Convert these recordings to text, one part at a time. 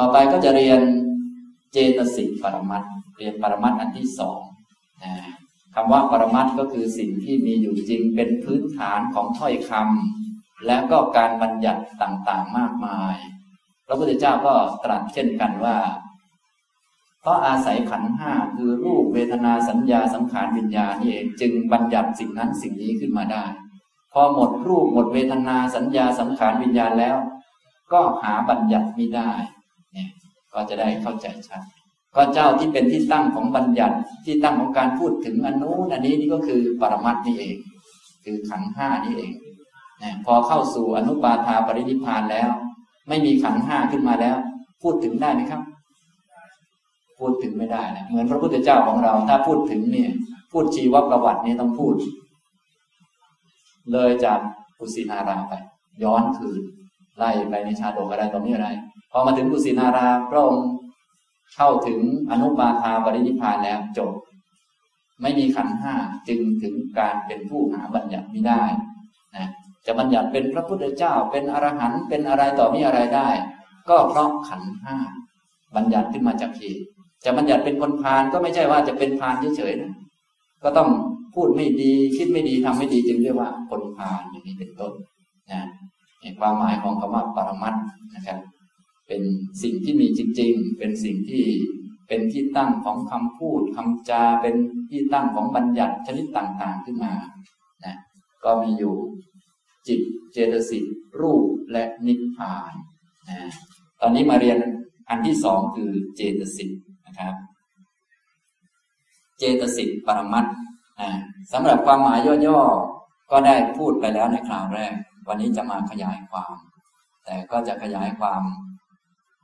ต่อไปก็จะเรียนเจตสิกปรมัตเรียนปรมัตอันที่สองนะคำว่าปรมัตก็คือสิ่งที่มีอยู่จริงเป็นพื้นฐานของถ้อยคำและก็การบัญญัติต่างๆมากมาย พระพุทธเจ้าก็ตรัสเช่นกันว่า เพราะอาศัยขันห้าคือรูปเวทนาสัญญาสังขารวิญญาณนี่เองจึงบัญญัติสิ่งนั้นสิ่งนี้ขึ้นมาได้ พอหมดรูปหมดเวทนาสัญญาสังขารวิญญาณแล้ว ก็หาบัญญัติไม่ได้ เนี่ยก็จะได้เข้าใจชัดก็เจ้าที่เป็นที่ตั้งของบัญญัติที่ตั้งของการพูดถึงอนุอันนี้นี่ก็คือปรมัตนี่เอง คือขันห้านี่เองนะพอเข้าสู่อนุปาทาปรินิพานแล้ว ไม่มีขันห้าขึ้นมาแล้ว พูดถึงได้ไหมครับ พูดถึงไม่ได้นะเหมือนพระพุทธเจ้าของเรา ถ้าพูดถึงเนี่ย พูดชีวประวัตินี่ต้องพูด เลยจากกุสินาราไป ย้อนคืนไล่ไปในชาดกอะไรตรงนี้อะไร พอมาถึงกุสินาราพระองค์เข้าถึงอนุปาทาปรินิพานแล้วจบ ไม่มีขันห้าจึงถึงการเป็นผู้หาบัญญัติไม่ได้นะจะบัญญัติเป็นพระพุทธเจ้าเป็นอรหันต์เป็นอะไรต่อมีอะไรได้ ก็เพราะขันห้าบัญญัติขึ้นมาจากเหตุจะบัญญัติเป็นคนพาลก็ไม่ใช่ว่าจะเป็นพาลเฉยๆนะก็ต้องพูดไม่ดีคิดไม่ดีทำไม่ดีจึงเรียกว่าคนพาลอย่างนี้เป็นต้นนะความหมายของคำว่าปรมัตนะครับ เป็นสิ่งที่มีจริง ๆ เป็นสิ่งที่เป็นที่ตั้งของคำพูดคำจา เป็นที่ตั้งของบัญญัติชนิดต่างๆขึ้นมานะก็มีอยู่จิตเจตสิกรูปและนิพพานนะตอนนี้มาเรียนอันที่สองคือเจตสิกนะครับ เจตสิกปรมัตนะสำหรับความหมายย่อๆก็ได้พูดไปแล้วในคราวแรก วันนี้จะมาขยายความ แต่ก็จะขยายความ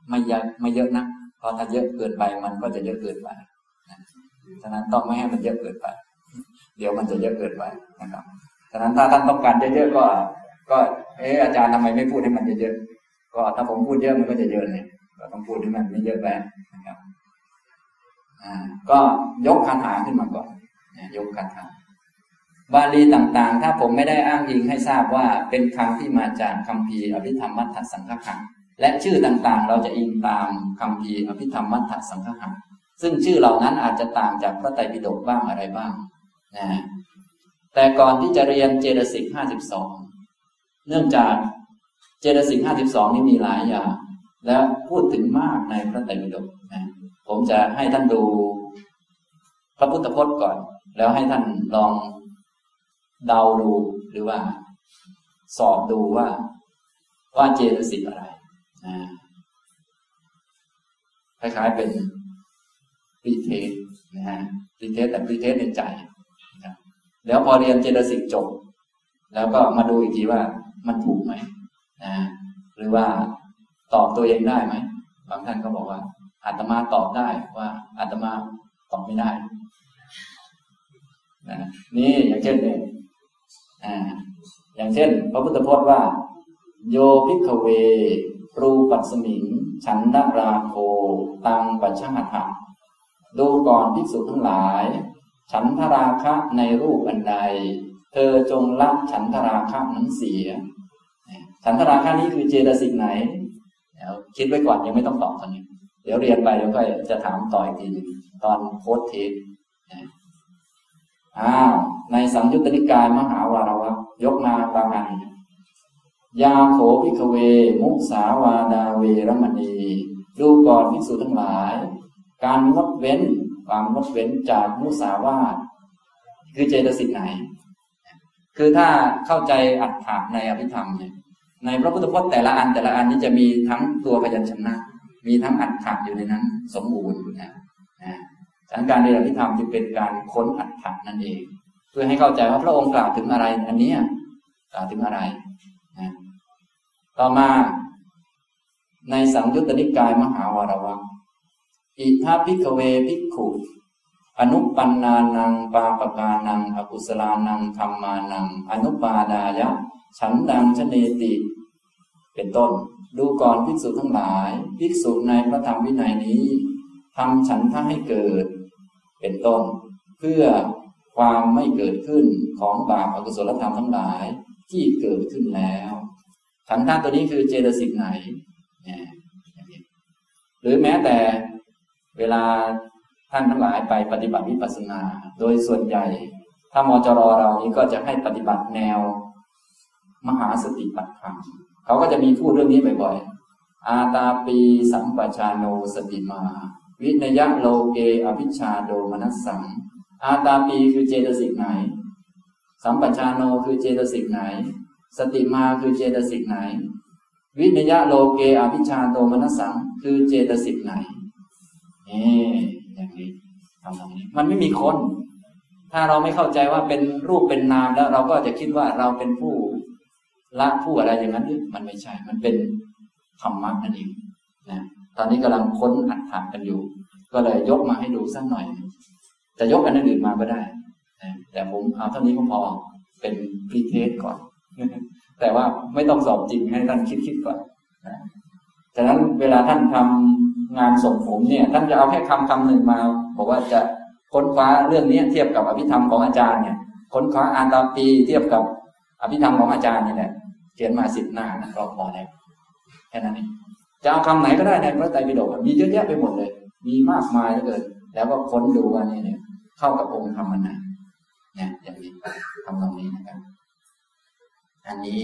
ไม่เยอะไม่เยอะนะเพราะถ้าเยอะเกินไปมันก็จะเยอะเกินไปฉะนั้นต้องไม่ให้มันเยอะเกินไป เดี๋ยวมันจะเยอะเกินไปนะครับฉะนั้นถ้าท่านต้องการเยอะๆก็ ก็เอออาจารย์ทำไมไม่พูดให้มันเยอะๆก็ถ้าผมพูดเยอะมันก็จะเยอะเลยก็ต้องพูดให้มันไม่เยอะไปนะครับก็ยกคาถาขึ้นมาก่อนยกคาถาบาลีต่างๆ ถ้าผมไม่ได้อ้างอิงให้ทราบว่าเป็นคำที่มาจากคำพีอภิธรรมมัทธสังฆขัง และชื่อต่างๆ เราจะอิงตามคำพีอภิธรรมมัทธสังฆะซึ่งชื่อเหล่านั้นอาจจะต่างจากพระไตรปิฎกบ้างอะไรบ้างนะแต่ก่อนที่จะเรียนเจตสิกห้าสิบสองเนื่องจากเจตสิกห้าสิบสองนี้มีหลายอย่าง แล้วพูดถึงมากในพระไตรปิฎกนะผมจะให้ท่านดูพระพุทธพจน์ก่อน แล้วให้ท่านลองเดาดูหรือว่า สอบดูว่าว่าเจตสิกอะไร คล้ายๆเป็น pre-test นะฮะ pre-test แต่ pre-test ในใจนะแล้วพอเรียนเจตสิกจบ แล้วก็มาดูอีกทีว่ามันถูกไหมนะหรือว่าตอบตัวเองได้ไหมบางท่านก็บอกว่าอาตมาตอบได้ว่าอาตมาตอบไม่ได้นะนี่อย่างเช่นเนี่ยอ่าอย่างเช่น พระพุทธพจน์ว่า โยพิกเว รูปัสมิงฉันนราโคตังปัชหะดูก่อนภิกษุทั้งหลาย ฉันทราคะในรูปอันใด เธอจงละฉันทราคะนั้นเสีย ฉันทราคะนี้คือเจตสิกไหนเดี๋ยวคิดไว้ก่อนยังไม่ต้องตอบตอนนี้ เดี๋ยวเรียนไปเดี๋ยวก็จะถามต่ออีกทีตอนโพสเทปอ้าวในสังยุตติกายมหาวารวะยกมาบางอัน ยาโขพิกเว มุสาวาดาเวรมณี ดูก่อนภิกษุทั้งหลาย การงดเว้นความงดเว้นจากมุสาวาทคือเจตสิกไหน คือถ้าเข้าใจอัตถะในอภิธรรมเนี่ยในพระพุทธพจน์แต่ละอันแต่ละอันนี้จะมีทั้งตัวพยัญชนะ มีทั้งอัตถะอยู่ในนั้น สมบูรณ์อยู่นะนะฉันการเรียนอภิธรรมจึงเป็นการค้นอัตถะนั่นเอง เพื่อให้เข้าใจว่าพระองค์กล่าวถึงอะไร อันนี้กล่าวถึงอะไรนะ ต่อมาในสังยุตตนิกายมหาวารวังอิทาพิกเวพิกขุอนุปันนานังปาปกานังอกุศลานังธรรมานัง อนุปาดายะ ฉันดังชเนติ เป็นต้น ดูก่อนภิกษุทั้งหลาย ภิกษุในพระธรรมวินัยนี้ทำฉันทะให้เกิด เป็นต้น เพื่อความไม่เกิดขึ้นของบาปอกุศลธรรมทั้งหลายที่เกิดขึ้นแล้ว ขันธ์ธาตุตัวนี้คือเจตสิกไหนหรือแม้แต่เวลาท่านทั้งหลายไปปฏิบัติวิปัสสนา โดยส่วนใหญ่ ถ้ามจรเรานี้ก็จะให้ปฏิบัติแนว มหาสติปัฏฐานเขาก็จะมีพูดเรื่องนี้บ่อยๆ อาตาปีสัมปชาโนสติมา วินยะโลเกอภิชาโดมนัสสัง อาตาปีคือเจตสิกไหน สัมปชาโนคือเจตสิกไหน สติมาคือเจตสิกไหน วินยะโลเกอภิชาโดมนัสสัง คือเจตสิกไหนเอ๊อย่างนี้ทำตรงนี้ มันไม่มีคน ถ้าเราไม่เข้าใจว่าเป็นรูปเป็นนามแล้วเราก็จะคิดว่าเราเป็นผู้ละผู้อะไรอย่างนั้นมันไม่ใช่ มันเป็นธรรมะนั่นเองนะตอนนี้กำลังค้นอัดถามกันอยู่ ก็เลยยกมาให้ดูสักหน่อยจะยกอันอื่นมาก็ได้ แต่ผมเอาเท่านี้ก็พอเป็นพรีเทสก่อน แต่ว่าไม่ต้องสอบจริงให้ท่านคิดคิดก่อนนะฉะนั้นเวลาท่านทำงานส่งผมเนี่ย ท่านจะเอาแค่คำคำหนึ่งมา บอกว่าจะค้นคว้าเรื่องนี้เทียบกับอภิธรรมของอาจารย์เนี่ย ค้นคว้าอ่านตามปีเทียบกับอภิธรรมของอาจารย์นี่แหละเขียนมาสิบหน้านะก็พอแล้วแค่นั้นเองจะเอาคำไหนก็ได้ในพระไตรปิฎกมีเยอะแยะไปหมดเลย มีมากมายเหลือเกินแล้วก็ค้นดูว่านี่เนี่ย เข้ากับองค์ธรรมอันไหนเนี่ยอย่างนี้ทำตรงนี้นะครับ อันนี้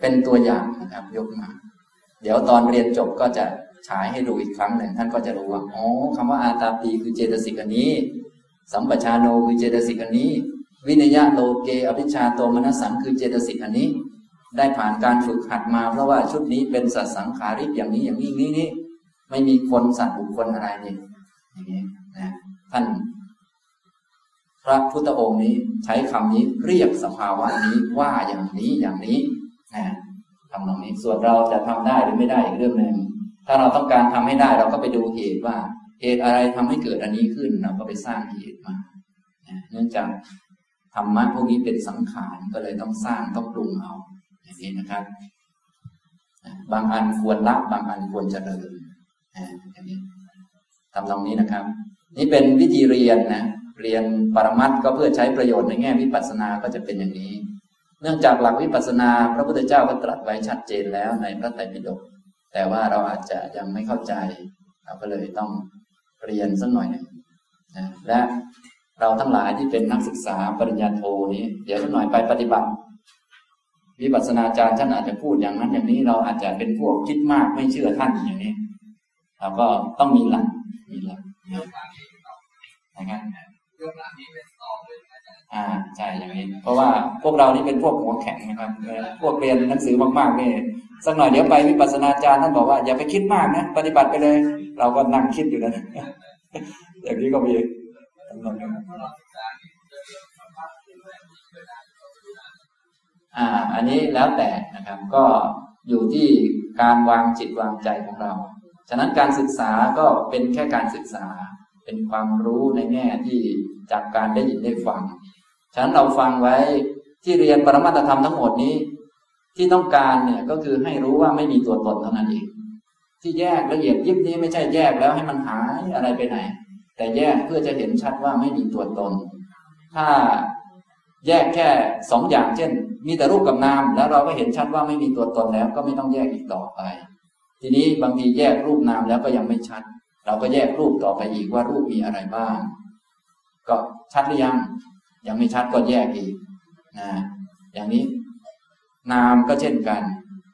เป็นตัวอย่างนะครับยกมา เดี๋ยวตอนเรียนจบก็จะฉายให้ดูอีกครั้งหนึ่ง ท่านก็จะรู้ว่าอ๋อคำว่าอาตาปีคือเจตสิกอันนี้ สัมปชาโนคือเจตสิกอันนี้ วินยะโลเกอภิชาโตมนสังคือเจตสิกอันนี้ ได้ผ่านการฝึกหัดมา เพราะว่าชุดนี้เป็นสัตสังขาริกอย่างนี้อย่างนี้นี้นี่ไม่มีคนสัตว์บุคคลอะไรนี่อย่างนี้นะท่าน พระพุทธองค์นี้ใช้คำนี้เรียกสภาวะนี้ว่าอย่างนี้อย่างนี้นะทำตรงนี้ส่วนเราจะทำได้หรือไม่ได้อีกเรื่องหนึ่งถ้าเราต้องการทำให้ได้เราก็ไปดูเหตุว่า เหตุอะไรทำให้เกิดอันนี้ขึ้นเราก็ไปสร้างเหตุมาเนื่องจากธรรมะพวกนี้เป็นสังขารก็เลยต้องสร้างต้องปรุงเอาอย่างนี้นะครับบางอันควรละบางอันควรเจริญอย่างนี้ทำตรงนี้นะครับ นี่เป็นวิธีเรียนนะ เรียนปรมัตก็เพื่อใช้ประโยชน์ในแง่วิปัสสนาก็จะเป็นอย่างนี้ เนื่องจากหลักวิปัสสนา พระพุทธเจ้าก็ตรัสไว้ชัดเจนแล้วในพระไตรปิฎกแต่ว่าเราอาจจะยังไม่เข้าใจเราก็เลยต้องเรียนสักหน่อยหนึ่งนะและเราทั้งหลายที่เป็นนักศึกษาปริญญาโทนี้ เดี๋ยวสักหน่อยไปปฏิบัติ วิปัสสนาจารย์ท่านอาจจะพูดอย่างนั้นอย่างนี้เราอาจจะเป็นพวกคิดมากไม่เชื่อท่านอย่างนี้เราก็ต้องมีหลักมีหลักนะครับ อ่าใช่อย่างนี้ เพราะว่าพวกเรานี่เป็นพวกหัวแข็งนะครับพวกเรียนหนังสือมากๆนี่สักหน่อยเดี๋ยวไปวิปัสสนาจารย์ท่านบอกว่าอย่าไปคิดมากนะปฏิบัติไปเลย เราก็นั่งคิดอยู่นะอย่างนี้ก็มีอ่า อันนี้แล้วแต่นะครับ ก็อยู่ที่การวางจิตวางใจของเรา ฉะนั้นการศึกษาก็เป็นแค่การศึกษา เป็นความรู้ในแง่ที่จากการได้ยินได้ฟัง ฉะนั้นเราฟังไว้ที่เรียนปรมาตธรรมทั้งหมดนี้ ที่ต้องการเนี่ยก็คือให้รู้ว่าไม่มีตัวตนเท่านั้นเอง ที่แยกละเอียดยิบนี้ไม่ใช่แยกแล้วให้มันหายอะไรไปไหน แต่แยกเพื่อจะเห็นชัดว่าไม่มีตัวตน ถ้าแยกแค่สองอย่างเช่น มีแต่รูปกับนาม แล้วเราก็เห็นชัดว่าไม่มีตัวตนแล้ว ก็ไม่ต้องแยกอีกต่อไป ทีนี้บางทีแยกรูปนามแล้วก็ยังไม่ชัด เราก็แยกรูปต่อไปอีกว่ารูปมีอะไรบ้าง ก็ชัดหรือยัง ยังไม่ชัดก็แยกอีกนะอย่างนี้ นามก็เช่นกัน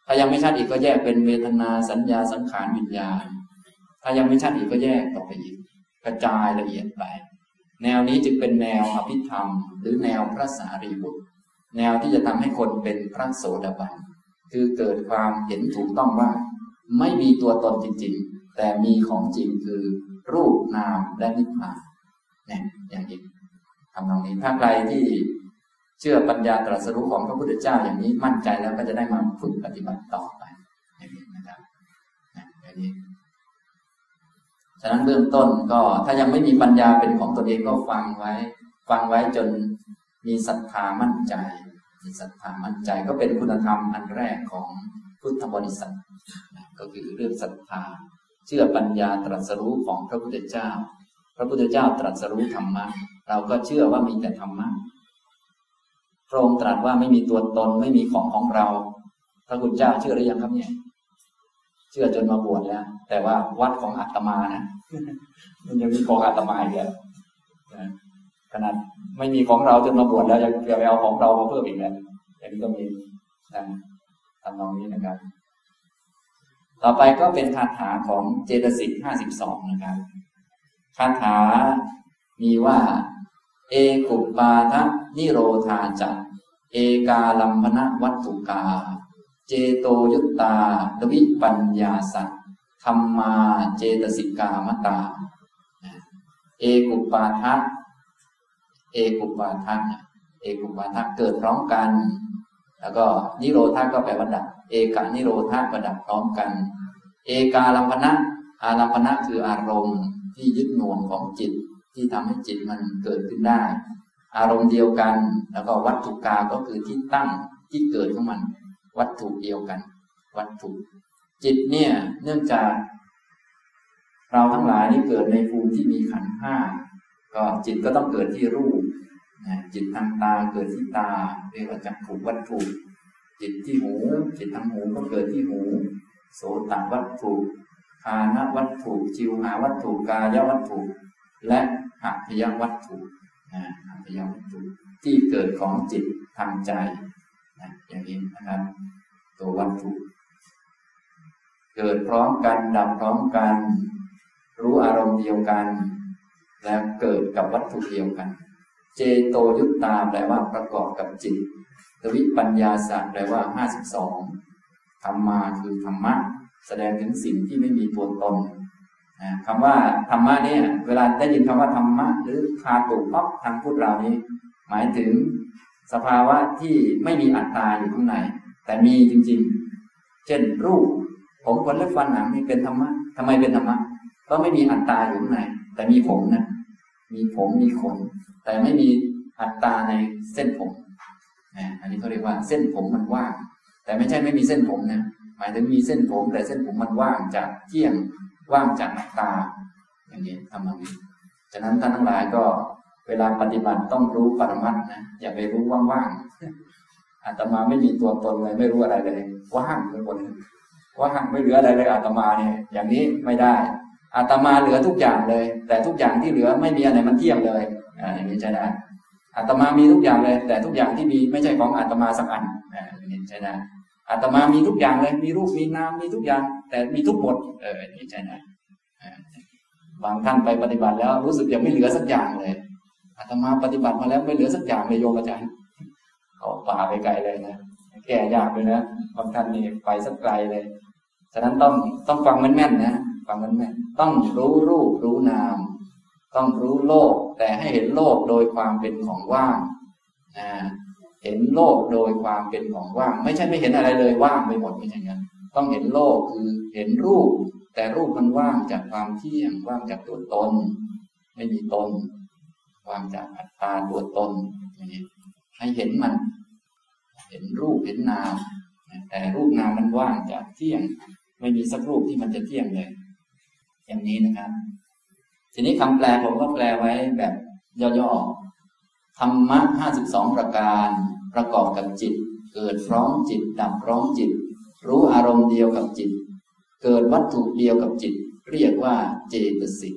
ถ้ายังไม่ชัดอีกก็แยกเป็นเวทนาสัญญาสังขารวิญญาณ ถ้ายังไม่ชัดอีกก็แยกต่อไปอีก กระจายละเอียดไป แนวนี้จึงเป็นแนวอภิธรรม หรือแนวพระสารีบุตร แนวที่จะทำให้คนเป็นพระโสดาบันคือเกิดความเห็นถูกต้องว่า ไม่มีตัวตนจริงๆ แต่มีของจริงคือรูปนามและนิพพานเนี่ยอย่างนี้ทำตรงนี้ถ้าใครที่เชื่อปัญญาตรัสรู้ของพระพุทธเจ้าอย่างนี้มั่นใจแล้วก็จะได้มาฝึกปฏิบัติต่อไปอย่างนี้นะครับอย่างนี้ฉะนั้นเบื้องต้นก็ถ้ายังไม่มีปัญญาเป็นของตนเองก็ฟังไว้ ฟังไว้จนมีศรัทธามั่นใจ มีศรัทธามั่นใจก็เป็นคุณธรรมอันแรกของพุทธบริษัทก็คือเรื่องศรัทธา เชื่อปัญญาตรัสรู้ของพระพุทธเจ้า พระพุทธเจ้าตรัสรู้ธรรมะ เราก็เชื่อว่ามีแต่ธรรมะพระองค์ตรัสว่าไม่มีตัวตนไม่มีของของเรา พระคุณเจ้าเชื่อหรือยังครับเนี่ย เชื่อจนมาบวชแล้วแต่ว่าวัดของอาตมานะมันยังมีของอาตมาอีกแล้วขนาดไม่มีของเราจนมาบวชแล้วยังจะไปเอาของเรามาเพิ่มอีกแล้วอย่างนี้ก็มีนะทำนองนี้นะครับ ต่อไปก็เป็นคาถาของเจตสิกห้าสิบสองนะครับ คาถามีว่า เอกุปาทะนิโรธาจักเอกาลัมพนะวัตถุกา เจโตยุตตาดวิปัญญาสัตธรรมาเจตสิกามตา เอกุปาทะเอกุปาทะเอกุปาทะเกิดพร้อมกัน แล้วก็นิโรธาก็แปลว่าดับ เอกานิโรธาก็ดับพร้อมกัน เอกาลัมพนะอาลัมพนะคืออารมณ์ที่ยึดหน่วงของจิตที่ทำให้จิตมันเกิดขึ้นได้ อารมณ์เดียวกัน แล้วก็วัตถุกาก็คือที่ตั้งที่เกิดของมัน วัตถุเดียวกัน วัตถุ จิตเนี่ยเนื่องจาก เราทั้งหลายนี่เกิดในภูมิที่มีขันธ์ห้าก็จิตก็ต้องเกิดที่รูปจิตทางตาเกิดที่ตาเรียกว่าจักขุวัตถุ จิตที่หู จิตทางหูก็เกิดที่หู โสตวัตถุคานวัตถุจิวหาวัตถุกายวัตถุ และหัตถยวัตถุนะหัตถยวัตถุที่เกิดของจิตทางใจนะอย่างนี้นะครับตัววัตถุ เกิดพร้อมกันดับพร้อมกัน รู้อารมณ์เดียวกัน และเกิดกับวัตถุเดียวกัน เจโตยุตตาแปลว่าประกอบกับจิต ตวิปัญญาศาสตร์แปลว่าห้าสิบสองธรรมาคือธรรมะ แสดงถึงสิ่งที่ไม่มีตัวตนคำว่าธรรมะเนี่ยเวลาได้ยินคำว่าธรรมะ หรือคาตุปั๊บทางพูดเรานี้ หมายถึงสภาวะที่ไม่มีอัตตาอยู่ข้างใน แต่มีจริงๆ เช่นรูป ผมขนเล็บฟันหนังนี่เป็นธรรมะทำไมเป็นธรรมะก็ไม่มีอัตตาอยู่ข้างใน แต่มีผมนะมีผมมีขน แต่ไม่มีอัตตาในเส้นผม อันนี้เขาเรียกว่าเส้นผมมันว่าง แต่ไม่ใช่ไม่มีเส้นผมนะหมายถึงมีเส้นผม แต่เส้นผมมันว่างจากเที่ยงว่างจากอัตตา อย่างนี้ทำตรงนี้ฉะนั้นท่านทั้งหลายก็เวลาปฏิบัติต้องรู้ปรมัตนะอย่าไปรู้ว่างๆอาตมาไม่มีตัวตนเลยไม่รู้อะไรเลยว่างไปหมดว่างไม่เหลืออะไรเลยอาตมาเนี่ย อย่างนี้ไม่ได้อาตมาเหลือทุกอย่างเลย แต่ทุกอย่างที่เหลือไม่มีอะไรมันเที่ยงเลยอ่าอย่างนี้ใช่ได้ อาตมามีทุกอย่างเลย แต่ทุกอย่างที่มีไม่ใช่ของอาตมาสักอันอ่าอย่างนี้ใช่ได้อาตมามีทุกอย่างเลย มีรูปมีนามมีทุกอย่าง แต่มีทุกหมด เออนี้ใช่ได้บางท่านไปปฏิบัติแล้วรู้สึกยังไม่เหลือสักอย่างเลยอาตมาปฏิบัติมาแล้วไม่เหลือสักอย่างเลยโยมอาจารย์เขาป่าไปไกลเลยนะแก่ยากเลยนะบางท่านนี่ไปสักไกลเลยฉะนั้นต้องต้องฟังแม่นๆนะฟังมันไหมต้องรู้รูปรู้นาม ต้องรู้โลก แต่ให้เห็นโลกโดยความเป็นของว่างนะเห็นโลกโดยความเป็นของว่าง ไม่ใช่ไม่เห็นอะไรเลยว่างไปหมดไม่ใช่เงั้นต้องเห็นโลกคือเห็นรูป แต่รูปมันว่างจากความเที่ยงว่างจากตัวตน ไม่มีตน ว่างจากอัตตาตัวตนอย่างนี้ให้เห็นมัน เห็นรูปเห็นนามแต่รูปนามมันว่างจากเที่ยง ไม่มีสักรูปที่มันจะเที่ยงเลย อย่างนี้นะครับ ทีนี้คำแปลผมก็แปลไว้แบบย่อๆธรรมะห้าสิบสองประการประกอบกับจิต เกิดพร้อมจิต ดับพร้อมจิต รู้อารมณ์เดียวกับจิต เกิดวัตถุเดียวกับจิต เรียกว่าเจตสิก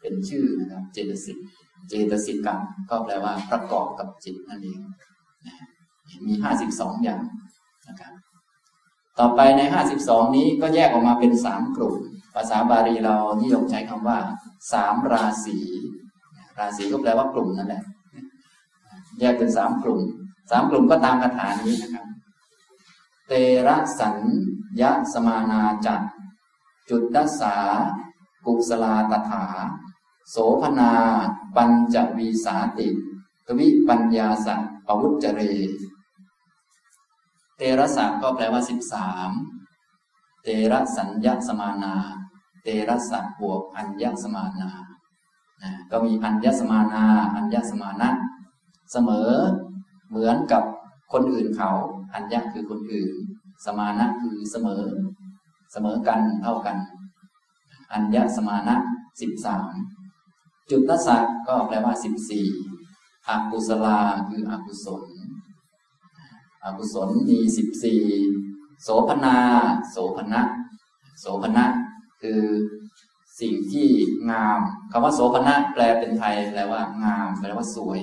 เป็นชื่อนะครับเจตสิกเจตสิกกรรมก็แปลว่าประกอบกับจิตนั่นเองมีห้าสิบสองอย่างนะครับต่อไปในห้าสิบสองนี้ก็แยกออกมาเป็นสามกลุ่ม ภาษาบาลีเรานิยมใช้คำว่าสามราศีราศีก็แปลว่ากลุ่มนั่นแหละแยกเป็นสามกลุ่มสามกลุ่มก็ตามคาถานี้นะครับ เตระสัญยะสมานาจักจุดดัสา กุศลาตถา โสพนา ปัญจวีสาติ ทวิปัญญาสัปวุจเร เตระสัก็แปลว่าสิบสามเตระสัญญาสมานา เตระสับวกอัญญสมานานะก็มีอัญญสมานา อัญญสมานะ เสมอเหมือนกับคนอื่นเขา อัญญคือคนอื่น สมานะคือเสมอ เสมอกันเท่ากัน อัญญสมานะสิบสามจุดนัสก็แปลว่าสิบสี่อกุศลาคืออกุศล อกุศลมีสิบสี่โสพนา โสพนะ โสภณะ คือสิ่งที่งามคำว่าโสภณะแปลเป็นไทยแปลว่างามแปลว่าสวย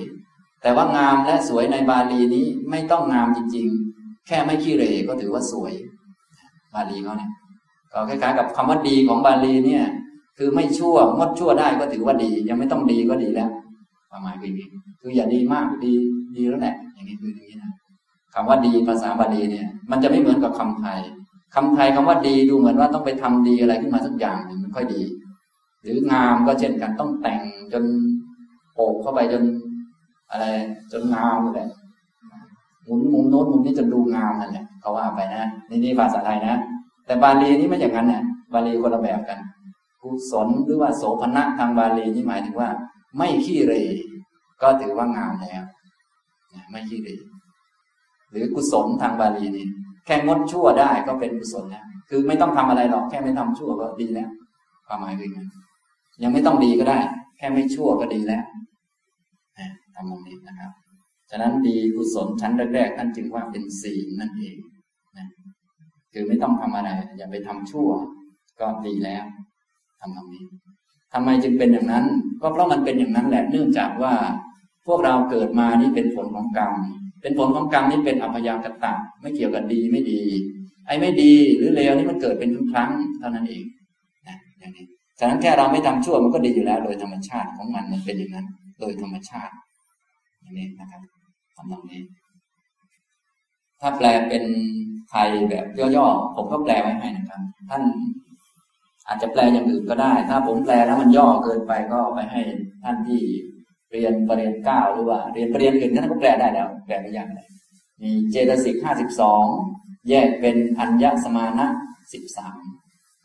แต่ว่างามและสวยในบาลีนี้ไม่ต้องงามจริง ๆ แค่ไม่ขี้เหร่ก็ถือว่าสวย บาลีเขาเนี่ยก็คล้ายๆกับคำว่าดีของบาลีเนี่ย คือไม่ชั่วงดชั่วได้ก็ถือว่าดี ยังไม่ต้องดีก็ดีแล้วความหมายคืออย่างนี้คืออย่าดีมากดีดีแล้วแหละอย่างนี้คืออย่างนี้นะคำว่าดีภาษาบาลีเนี่ย มันจะไม่เหมือนกับคำไทย คำไทยคำว่าดีดูเหมือนว่าต้องไปทำดีอะไรขึ้นมาสักอย่างหนึ่งมันค่อยดี หรืองามก็เช่นกันต้องแต่งจนโอบเข้าไปจนอะไรจนงามเลยหมุนมุมโน้นมุมนี้จนดูงามนั่นแหละเขาว่าไปนะนี่นี่ภาษาไทยนะ แต่บาลีนี่ไม่อย่างนั้นนะบาลีคนละแบบกันกุศลหรือว่าโสภณะทางบาลีนี่หมายถึงว่า ไม่ขี้เรก็ถือว่างามแล้วไม่ขี้เรหรือกุศลทางบาลีนี่ แค่งดชั่วได้ก็เป็นกุศลแล้วคือไม่ต้องทำอะไรหรอกแค่ไม่ทำชั่วก็ดีแล้วความหมายคืออย่างยังไม่ต้องดีก็ได้ แค่ไม่ชั่วก็ดีแล้วทำตรงนี้นะครับ ฉะนั้นดีกุศลชั้นแรกๆท่านจึงว่าเป็นศีลนั่นเองนะคือไม่ต้องทำอะไร อย่าไปทำชั่ว ก็ดีแล้วทำตรงนี้ทำไมจึงเป็นอย่างนั้น ก็เพราะมันเป็นอย่างนั้นแหละเนื่องจากว่าพวกเราเกิดมานี่เป็นผลของกรรม เป็นผลของกรรมนี่เป็นอัพยากตะไม่เกี่ยวกับดีไม่ดี ไอ้ไม่ดีหรือเลวนี่มันเกิดเป็นครั้งเท่านั้นเองนะอย่างนี้ฉะนั้นแค่เราไม่ทำชั่วมันก็ดีอยู่แล้ว โดยธรรมชาติของมันมันเป็นอย่างนั้น โดยธรรมชาติอย่างนี้นะครับทำตรงนี้ ถ้าแปลเป็นไทยแบบย่อๆผมก็แปลไว้ให้นะครับ ท่านอาจจะแปลอย่างอื่นก็ได้ ถ้าผมแปลแล้วมันย่อเกินไปก็ไปให้ท่านที่ เรียนปรริญญาเก้าหรือว่า เรียนปรริญญาอื่นท่านก็แปลได้แล้ว แปลไม่ยากเลยมีเจตสิกห้าสิบสองแยกเป็นอัญญสมานะสิบสาม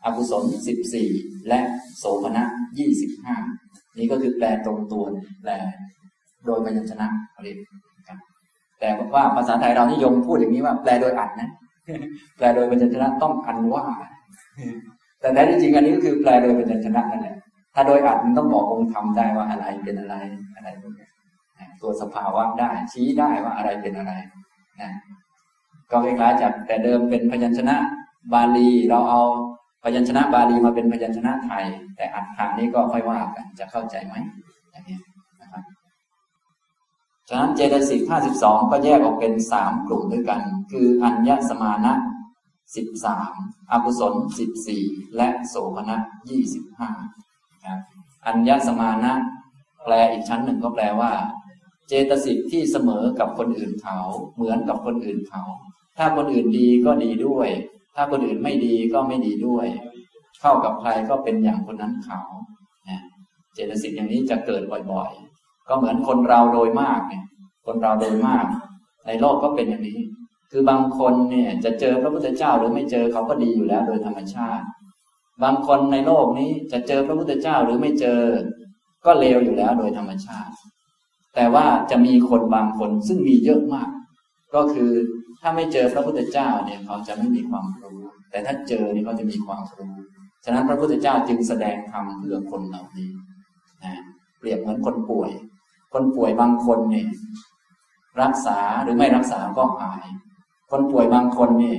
อกุศลสิบสี่และโสภณะยี่สิบห้านี่ก็คือแปลตรงตัวแปลโดยพยัญชนะเรียนครับ แต่ว่าภาษาไทยเรานิยมพูดอย่างนี้ว่าแปลโดยอัดนะ แปลโดยพยัญชนะต้องอันว่า แต่แท้จริงอันนี้ก็คือแปลโดยพยัญชนะนั่นแหละ ถ้าโดยอัดมันต้องบอกองค์ธรรมได้ว่าอะไรเป็นอะไรอะไรพวกนี้ตัวสภาวะได้ ชี้ได้ว่าอะไรเป็นอะไรนะก็คล้ายๆจากแต่เดิมเป็นพยัญชนะบาลีเราเอาพยัญชนะบาลีมาเป็นพยัญชนะไทย แต่อัฏฐานี้ก็ค่อยว่ากันจะเข้าใจไหมอย่างนี้นะครับฉะนั้นเจตสิกห้าสิบสองก็แยกออกเป็นสามกลุ่มด้วยกัน คืออัญญสมานะสิบสามอกุศลสิบสี่และโสภณะยี่สิบห้า อัญญสมานะ แปลอีกชั้นหนึ่งก็แปลว่า เจตสิกที่เสมอกับคนอื่นเขา เหมือนกับคนอื่นเขา ถ้าคนอื่นดีก็ดีด้วย ถ้าคนอื่นไม่ดีก็ไม่ดีด้วย เข้ากับใครก็เป็นอย่างคนนั้นเขาเจตสิกอย่างนี้จะเกิดบ่อยๆ ก็เหมือนคนเราโดยมากเนี่ย คนเราโดยมาก ในโลกก็เป็นอย่างนี้ คือบางคนเนี่ยจะเจอพระพุทธเจ้าหรือไม่เจอเขาก็ดีอยู่แล้วโดยธรรมชาติ บางคนในโลกนี้จะเจอพระพุทธเจ้าหรือไม่เจอ ก็เลวอยู่แล้วโดยธรรมชาติ แต่ว่าจะมีคนบางคนซึ่งมีเยอะมาก ก็คือถ้าไม่เจอพระพุทธเจ้าเนี่ยเขาจะไม่มีความรู้ แต่ถ้าเจอเนี่ยเขาจะมีความรู้ฉะนั้นพระพุทธเจ้าจึงแสดงธรรมเพื่อคนเหล่านี้นะเปรียบเหมือนคนป่วย คนป่วยบางคนเนี่ยรักษาหรือไม่รักษาก็หาย คนป่วยบางคนเนี่ย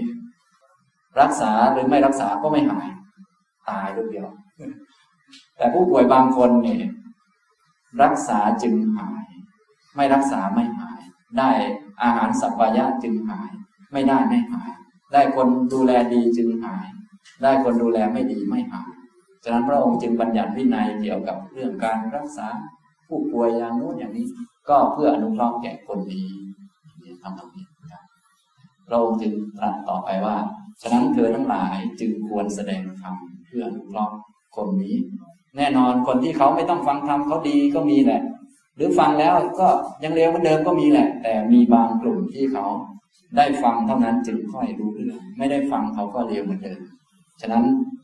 รักษาหรือไม่รักษาก็ไม่หาย ตายรูปเดียว แต่ผู้ป่วยบางคนเนี่ยรักษาจึงหาย ไม่รักษาไม่หาย ได้อาหารสัพพายะจึงหาย ไม่ได้ไม่หาย ได้คนดูแลดีจึงหาย ได้คนดูแลไม่ดีไม่หาย ฉะนั้นพระองค์จึงบัญญัติวินัยเกี่ยวกับเรื่องการรักษาผู้ป่วยอย่างโน้นอย่างนี้ ก็เพื่ออนุเคราะห์แก่คนนี้ทำตรงนี้ครับเราจึงตรัสต่อไปว่า ฉะนั้นเธอทั้งหลายจึงควรแสดงธรรม เพื่ออนุเคราะห์คนนี้ แน่นอนคนที่เขาไม่ต้องฟังธรรมเขาดีก็มีแหละ หรือฟังแล้วก็ยังเร็วเหมือนเดิมก็มีแหละ แต่มีบางกลุ่มที่เขาได้ฟังเท่านั้นจึงค่อยรู้เรื่องไม่ได้ฟังเขาก็เร็วเหมือนเดิมฉะนั้น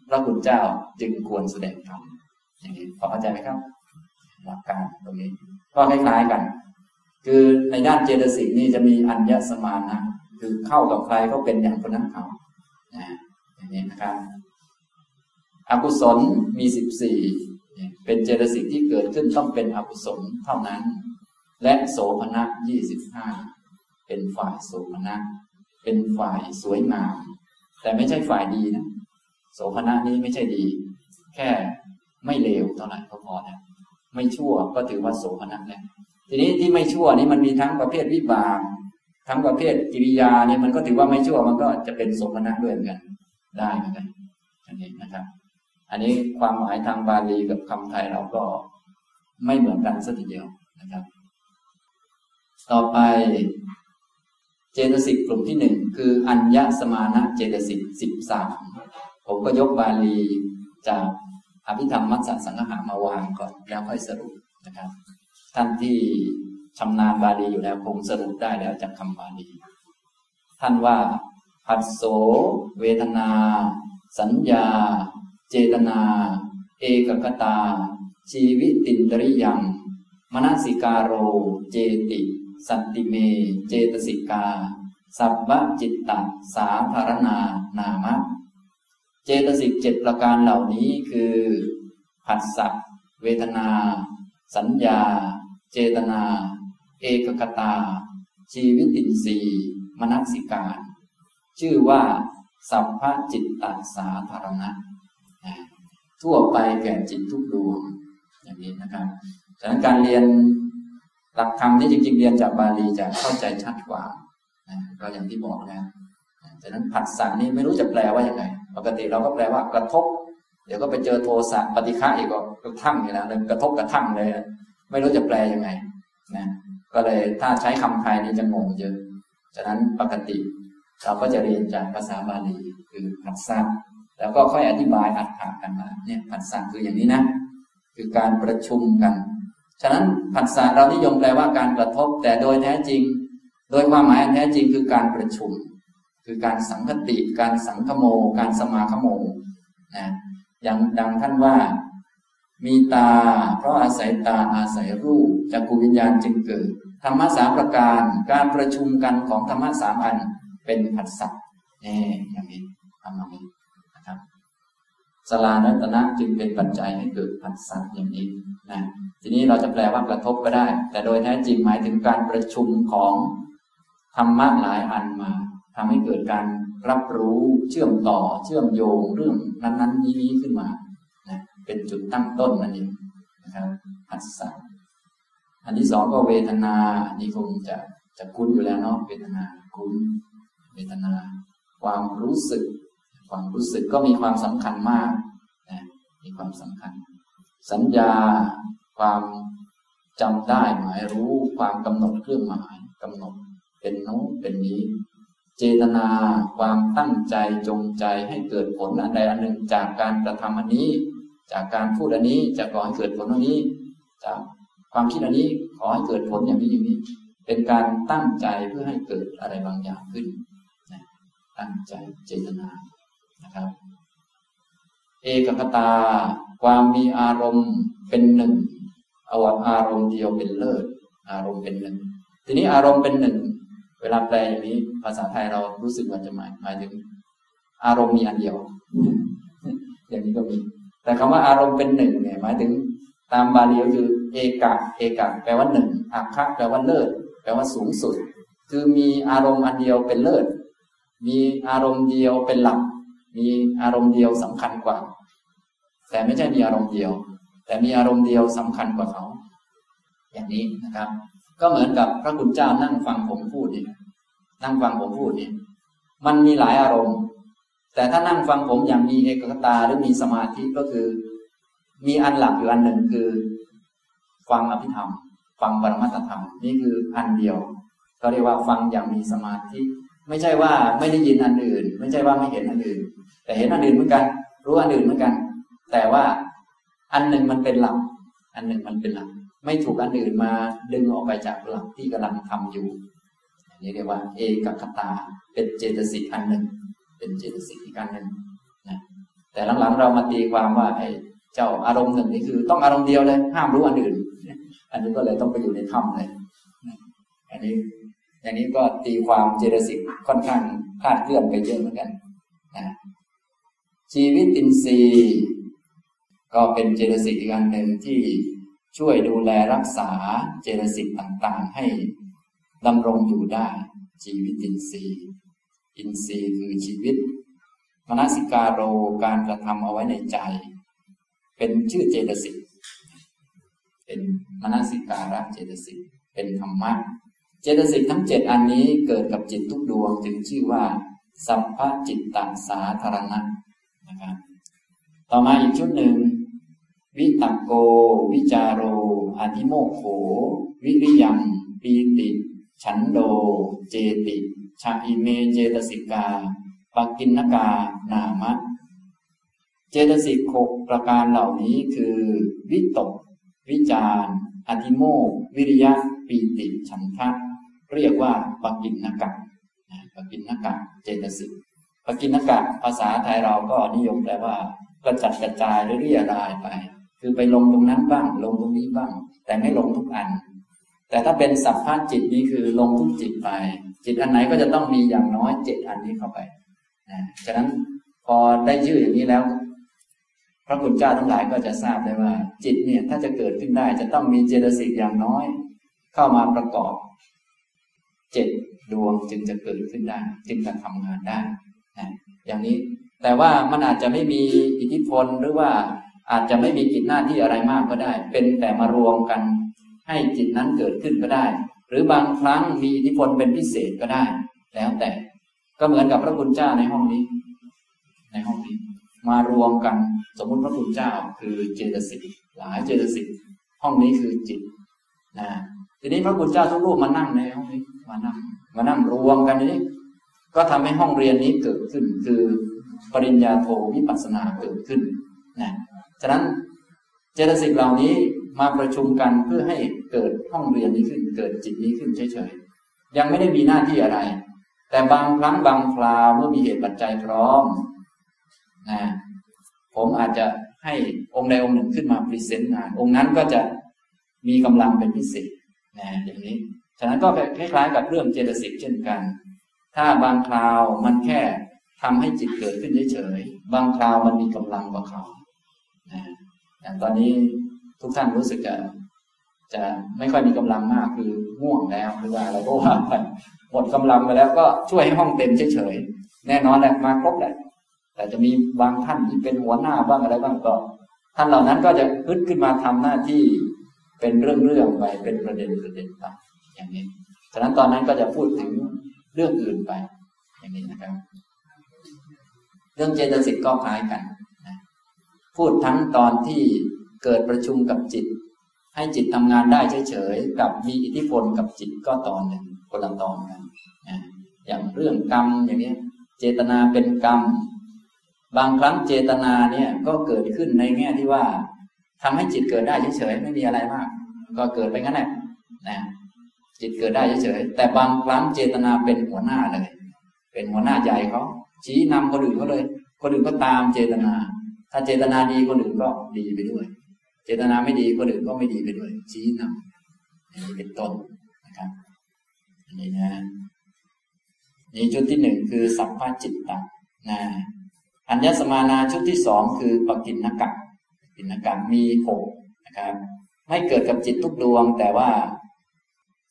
พระคุณเจ้าจึงควรแสดงธรรมอย่างนี้พอเข้าใจไหมครับหลักการตรงนี้ ก็คล้ายๆกัน คือในด้านเจตสิกนี่จะมีอัญญสมานะคือเข้ากับใครก็เป็นอย่างคนนั้นเขาอย่างนี้นะครับ อกุศลมีสิบสี่เป็นเจตสิกที่เกิดขึ้นต้องเป็นอกุศลเท่านั้น และโสภณะยี่สิบห้าเป็นฝ่ายโสภณะเป็นฝ่ายสวยงาม แต่ไม่ใช่ฝ่ายดีนะโสภณะนี้ไม่ใช่ดี แค่ไม่เลวเท่านั้นก็พอนะไม่ชั่วก็ถือว่าโสภณะแล้วทีนี้ที่ไม่ชั่วนี้มันมีทั้งประเภทวิบากทั้งประเภทกิริยาเนี่ยมันก็ถือว่าไม่ชั่วมันก็จะเป็นโสภณะด้วยเหมือนกัน ได้เหมือนกันอันนี้นะครับ อันนี้ความหมายทางบาลีกับคำไทยเราก็ไม่เหมือนกันสักทีเดียวนะครับ ต่อไปเจตสิกกลุ่มที่หนึ่งคืออัญญสมานะเจตสิกสิบสามผมก็ยกบาลีจากอภิธรรมมัสสสังหามาวางก่อนแล้วค่อยสรุปนะครับ ท่านที่ชำนาญบาลีอยู่แล้วคงสรุปได้แล้วจากคำบาลี ท่านว่าผัสโส เวทนา สัญญา เจตนา เอกกตา ชีวิตินตริยังมนสิกาโร เจติ สัตติเม เจตสิกา สัพพจิตตสาธารณานามะ เจตสิกเจ็ดประการเหล่านี้คือ ผัสสะเวทนา สัญญา เจตนา เอกกตา ชีวิตินทรีมนสิการ ชื่อว่า สัพพจิตตสาธารณะ ทั่วไปแก่จิตทุกดวงอย่างนี้นะครับฉะนั้นการเรียนหลักธรรมนี่จริง ๆ เรียนจากบาลีจะเข้าใจชัดกว่าก็อย่างที่บอกนะฉะนั้นผัสสะนี่ไม่รู้จะแปลว่าอย่างไรปกติเราก็แปลว่ากระทบ เดี๋ยวก็ไปเจอโทสะปฏิฆะอีกก็กระทั่งอยู่แล้วกระทบกระทั่งเลย ไม่รู้จะแปลยังไงนะก็เลยถ้าใช้คำไทยนี่จะงงเยอะ ฉะนั้นปกติเราก็จะเรียนจากภาษาบาลีคือผัสสะ แล้วก็ค่อยอธิบายอัดถากันมาเนี่ยผัสสะคืออย่างนี้นะ คือการประชุมกัน ฉะนั้นผัสสะเรานิยมแปลว่าการกระทบ แต่โดยแท้จริง โดยความหมายอันแท้จริงคือการประชุม คือการสังคติ การสังคโม การสมาคโมนะอย่างดังท่านว่า มีตา เพราะอาศัยตาอาศัยรูปจักกุวิญญาณจึงเกิดธรรมะสามประการ การประชุมกันของธรรมะสามอันเป็นผัสสะนี่อย่างนี้ทำมานี้ สลานตนะจึงเป็นปัจจัยให้เกิดผัสสะอย่างนี้นะทีนี้เราจะแปลว่ากระทบก็ได้ แต่โดยแท้จริงหมายถึงการประชุมของธรรมะหลายอันมาทำให้เกิดการรับรู้เชื่อมต่อเชื่อมโยงเรื่องนั้น ๆ นี้ขึ้นมานะเป็นจุดตั้งต้นนั่นเองนะครับผัสสะอันที่สองก็เวทนานี่คงจะจะคุ้นอยู่แล้วเนาะเวทนาคุ้นเวทนา ความรู้สึก ความรู้สึกก็มีความสำคัญมากนะมีความสำคัญ สัญญาความจำได้หมายรู้ความกำหนดเครื่องหมายกำหนดเป็นโน้นเป็นนี้ เจตนาความตั้งใจจงใจให้เกิดผลอันใดอันหนึ่งจากการกระทำอันนี้ จากการพูดอันนี้จะก่อให้เกิดผลอันนี้จากความคิดอันนี้ขอให้เกิดผลอย่างนี้อย่างนี้ เป็นการตั้งใจเพื่อให้เกิดอะไรบางอย่างขึ้นตั้งใจเจตนา นะครับ เอกคตา ความมีอารมณ์เป็นหนึ่งเอาอารมณ์เดียวเป็นเลิศ อารมณ์เป็นหนึ่ง ทีนี้อารมณ์เป็นหนึ่ง เวลาแปลอย่างนี้ ภาษาไทยเรารู้สึกว่าจะหมายหมายถึง อารมณ์มีอันเดียว อย่างนี้ก็มี แต่คำว่าอารมณ์เป็นหนึ่งเนี่ยหมายถึง ตามบาลีก็คือ เอกะเอกะแปลว่าหนึ่งอักขะแปลว่าเลิศ แปลว่าสูงสุด คือมีอารมณ์อันเดียวเป็นเลิศ มีอารมณ์เดียวเป็นหลัก มีอารมณ์เดียวสำคัญกว่า แต่ไม่ใช่มีอารมณ์เดียว แต่มีอารมณ์เดียวสำคัญกว่าเขา อย่างนี้นะครับ ก็เหมือนกับพระคุณเจ้านั่งฟังผมพูดนี่นั่งฟังผมพูดนี่มันมีหลายอารมณ์ แต่ถ้านั่งฟังผมอย่างมีเอกคตาหรือมีสมาธิก็คือ มีอันหลักอยู่อันหนึ่งคือ ฟังอภิธรรม ฟังปรมัตธรรม นี่คืออันเดียวเขาเรียกว่าฟังอย่างมีสมาธิ ไม่ใช่ว่าไม่ได้ยินอันอื่น ไม่ใช่ว่าไม่เห็นอันอื่น แต่เห็นอันอื่นเหมือนกัน รู้อันอื่นเหมือนกัน แต่ว่าอันหนึ่งมันเป็นหลัก อันหนึ่งมันเป็นหลัก ไม่ถูกอันอื่นมาดึงออกไปจากหลักที่กำลังทำอยู่อันนี้เรียกว่า เอกคตา เป็นเจตสิกอันหนึ่ง เป็นเจตสิกอีกอันหนึ่งนะแต่หลังๆเรามาตีความว่าไอ้เจ้าอารมณ์หนึ่งนี่คือ ต้องอารมณ์เดียวเลย ห้ามรู้อันอื่น อันนี้ก็เลยต้องไปอยู่ในถ้ำเลยอันนี้ อย่างนี้ก็ตีความเจตสิกค่อนข้างคาดเคลื่อนไปเยอะเหมือนกันนะชีวิตินทรีย์ก็เป็นเจตสิกอีกอันหนึ่งที่ช่วยดูแลรักษาเจตสิกต่างๆ ให้ดำรงอยู่ได้ ชีวิตอินทรีย์ อินทรีย์คือชีวิตมนสิการโรการกระทำเอาไว้ในใจ เป็นชื่อเจตสิกเป็นมนสิการะเจตสิกเป็นธรรมะ ตสิกทั้งเจ็ดอันนี้เกิดกับจิตทุกดวงจึงชื่อว่า สัพพจิตตสาธารณะนะครับ ต่อมาอีกชุดหนึ่ง วิตักโก วิจารโรอธิโมโข วิริยมปีติ ฉันโด เจติชาอิเมเจตสิกาปกินนกานามะ เจตสิกหกประการเหล่านี้คือ วิตก วิจารอธิโมก วิริยะ ปีติ ฉันทะ เรียกว่าปกินนกะปกินนกะเจตสิกปกินนกะภาษาไทยเราก็นิยมแปลว่ากระจัดกระจายเรื่อยรายไป คือไปลงตรงนั้นบ้าง ลงตรงนี้บ้าง แต่ไม่ลงทุกอัน แต่ถ้าเป็นสัพพะจิตนี้คือลงทุกจิตไป จิตอันไหนก็จะต้องมีอย่างน้อยเจ็ดอันนี้เข้าไปนะฉะนั้นพอได้ชื่ออย่างนี้แล้ว พระคุณเจ้าทั้งหลายก็จะทราบได้ว่า จิตเนี่ยถ้าจะเกิดขึ้นได้จะต้องมีเจตสิกอย่างน้อย เข้ามาประกอบ เจ็ดดวงจึงจะเกิดขึ้นได้ จึงจะทำงานได้นะอย่างนี้แต่ว่ามันอาจจะไม่มีอิทธิพลหรือว่าอาจจะไม่มีกิจหน้าที่อะไรมากก็ได้ เป็นแต่มารวมกันให้จิตนั้นเกิดขึ้นก็ได้ หรือบางครั้งมีอิทธิพลเป็นพิเศษก็ได้ แล้วแต่ก็เหมือนกับพระคุณเจ้าในห้องนี้ ในห้องนี้ มารวมกันสมมุติพระคุณเจ้าคือเจตสิกหลายเจตสิกห้องนี้คือจิตนะทีนี้พระคุณเจ้าทุกรูปมานั่งในห้องนี้ มานั่งมานั่งรวมกันนี้ ก็ทำให้ห้องเรียนนี้เกิดขึ้น คือปริญญาโทวิปัสสนาเกิดขึ้นนะฉะนั้นเจตสิกเหล่านี้มาประชุมกันเพื่อให้เกิดห้องเรียนนี้ขึ้น เกิดจิตนี้ขึ้นเฉยๆยังไม่ได้มีหน้าที่อะไร แต่บางครั้งบางคราวเมื่อมีเหตุปัจจัยพร้อมนะผมอาจจะให้องค์ใดองค์หนึ่งขึ้นมา present งาน องค์นั้นก็จะมีกำลังเป็นพิเศษนะอย่างนี้ ฉะนั้นก็คล้ายๆกับเรื่องเจตสิกเช่นกัน ถ้าบางคราวมันแค่ทำให้จิตเกิดขึ้นเฉยๆ บางคราวมันมีกำลังกว่าเขานะอย่างตอนนี้ทุกท่านรู้สึกจะจะไม่ค่อยมีกำลังมากคือง่วงแล้วหรือว่าอะไรก็ว่าไปหมดกำลังไปแล้วก็ช่วยให้ห้องเต็มเฉยๆ แน่นอนแหละมาครบแหละ แต่จะมีบางท่านที่เป็นหัวหน้าบ้างอะไรบ้างก็ ท่านเหล่านั้นก็จะพึ่ขึ้นมาทำหน้าที่เป็นเรื่องๆไปเป็นประเด็นประเด็นไป อย่างนี้ฉะนั้นตอนนั้นก็จะพูดถึงเรื่องอื่นไป อย่างนี้นะครับ เรื่องเจตสิกก็คล้ายกันนะพูดทั้งตอนที่เกิดประชุมกับจิต ให้จิตทำงานได้เฉยๆกับมีอิทธิพลกับจิตก็ตอนหนึ่งคนละตอนกันนะอย่างเรื่องกรรมอย่างนี้เจตนาเป็นกรรม บางครั้งเจตนาเนี่ยก็เกิดขึ้นในแง่ที่ว่าทำให้จิตเกิดได้เฉยๆไม่มีอะไรมาก ก็เกิดไปงั้นแหละนะ จิตเกิดได้เฉยๆแต่บางครั้งเจตนาเป็นหัวหน้าเลย เป็นหัวหน้าใหญ่เขาชี้นำคนอื่นเขาเลย คนอื่นก็ตามเจตนา ถ้าเจตนาดีคนอื่นก็ดีไปด้วย เจตนาไม่ดีคนอื่นก็ไม่ดีไปด้วย ชี้นำนี่เป็นต้นนะครับอันนี้นะนี่ชุดที่หนึ่งคือสัพพจิตตะนะอัญญสมานาชุดที่สองคือปกินนกะปินนกะมีหกนะครับ ไม่เกิดกับจิตทุกดวง แต่ว่า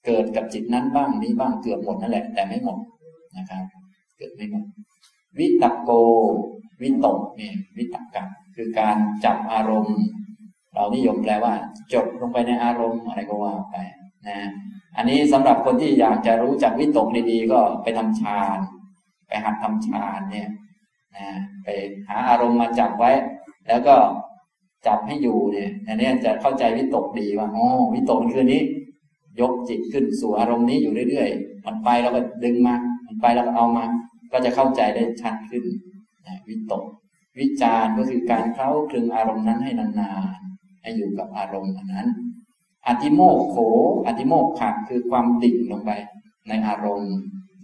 เกิดกับจิตนั้นบ้างนี้บ้างเกือบหมดนั่นแหละ แต่ไม่หมดนะครับ เกิดไม่หมด วิตกโก วิตกเนี่ยวิตกกะคือการจับอารมณ์ เรานิยมแปลว่า จดลงไปในอารมณ์อะไรก็ว่าไปนะอันนี้สำหรับคนที่อยากจะรู้จักวิตกดีๆก็ไปทำฌานไปหัดทำฌานเนี่ยนะไปหาอารมณ์มาจับไว้ แล้วก็จับให้อยู่เนี่ยอันนี้จะเข้าใจวิตกดีว่าอ๋อวิตกคือนี้ ยกจิตขึ้นสู่อารมณ์นี้อยู่เรื่อยๆ มันไปแล้วก็ดึงมา มันไปแล้วก็เอามา ก็จะเข้าใจได้ชัดขึ้นนะวิตก วิจารก็คือการเข้าคลึงอารมณ์นั้นให้นานๆ ให้อยู่กับอารมณ์นั้นอธิโมกโขอธิโมกขัคือความดิ่งลงไป ในอารมณ์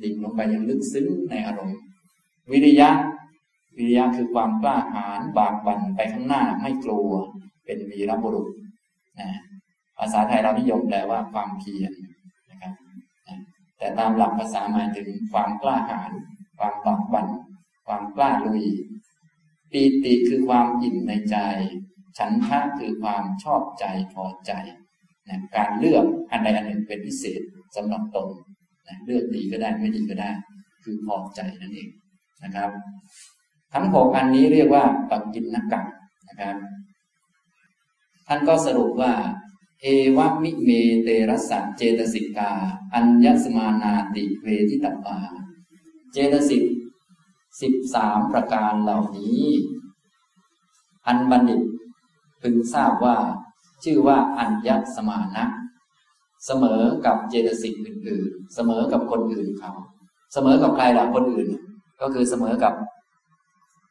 ดิ่งลงไปอย่างลึกซึ้งในอารมณ์ วิริยะ วิริยะคือความกล้าหาญบากบั่นไปข้างหน้าไม่กลัว เป็นวีรบุรุษนะ ภาษาไทยเรานิยมแปลว่าความเพียรนะครับแต่ตามหลักภาษาหมายถึงความกล้าหาญความบากบันความกล้าลุย ปีติคือความอิ่มในใจ ฉันทะคือความชอบใจพอใจนะการเลือกอันใดอันหนึ่งเป็นพิเศษสำหรับตนนะเลือกดีก็ได้ไม่ดีก็ได้ คือพอใจนั่นเองนะครับ ทั้งหกอันนี้เรียกว่าปักกินนักกังนะครับ ท่านก็สรุปว่า เอวะมิเมเตระสะเจตสิกา อัญญสมานาติเวทิตปา เจตสิกสิบสามประการเหล่านี้ อันบัณฑิตพึงทราบว่า ชื่อว่าอัญญสมานะเสมอกับเจตสิกอื่นๆ เสมอกับคนอื่นเขา เสมอกับใครล่ะคนอื่น ก็คือเสมอกับ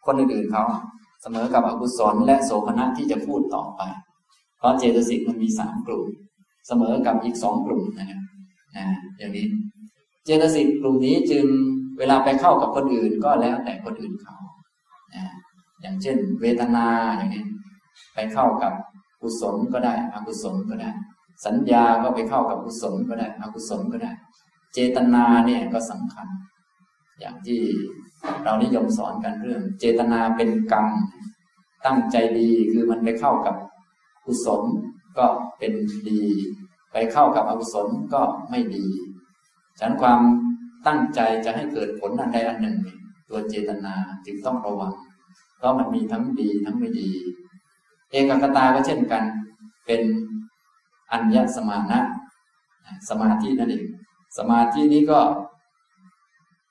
คนอื่นๆเขา เสมอกับอกุศลและโสภณะที่จะพูดต่อไป เพราะเจตสิกมันมีสามกลุ่ม เสมอกับอีกสองกลุ่มนะครับนะอย่างนี้ เจตสิกกลุ่มนี้จึงเวลาไปเข้ากับคนอื่นก็แล้วแต่คนอื่นเขานะอย่างเช่น เวทนาอย่างนี้ไปเข้ากับกุศลก็ได้อกุศลก็ได้ สัญญาก็ไปเข้ากับกุศลก็ได้อกุศลก็ได้ เจตนาเนี่ยก็สำคัญ อย่างที่เรานิยมสอนกันเรื่อง เจตนาเป็นกรรม ตั้งใจดีคือมันไปเข้ากับ กุศลก็เป็นดี ไปเข้ากับอกุศลก็ไม่ดีฉะนั้นความตั้งใจจะให้เกิดผลอันใดอันหนึ่ง ตัวเจตนาจึงต้องระวังเพราะมันมีทั้งดีทั้งไม่ดี เอกคตาก็เช่นกัน เป็นอัญญสมานะสมาธินั่นเองสมาธินี้ก็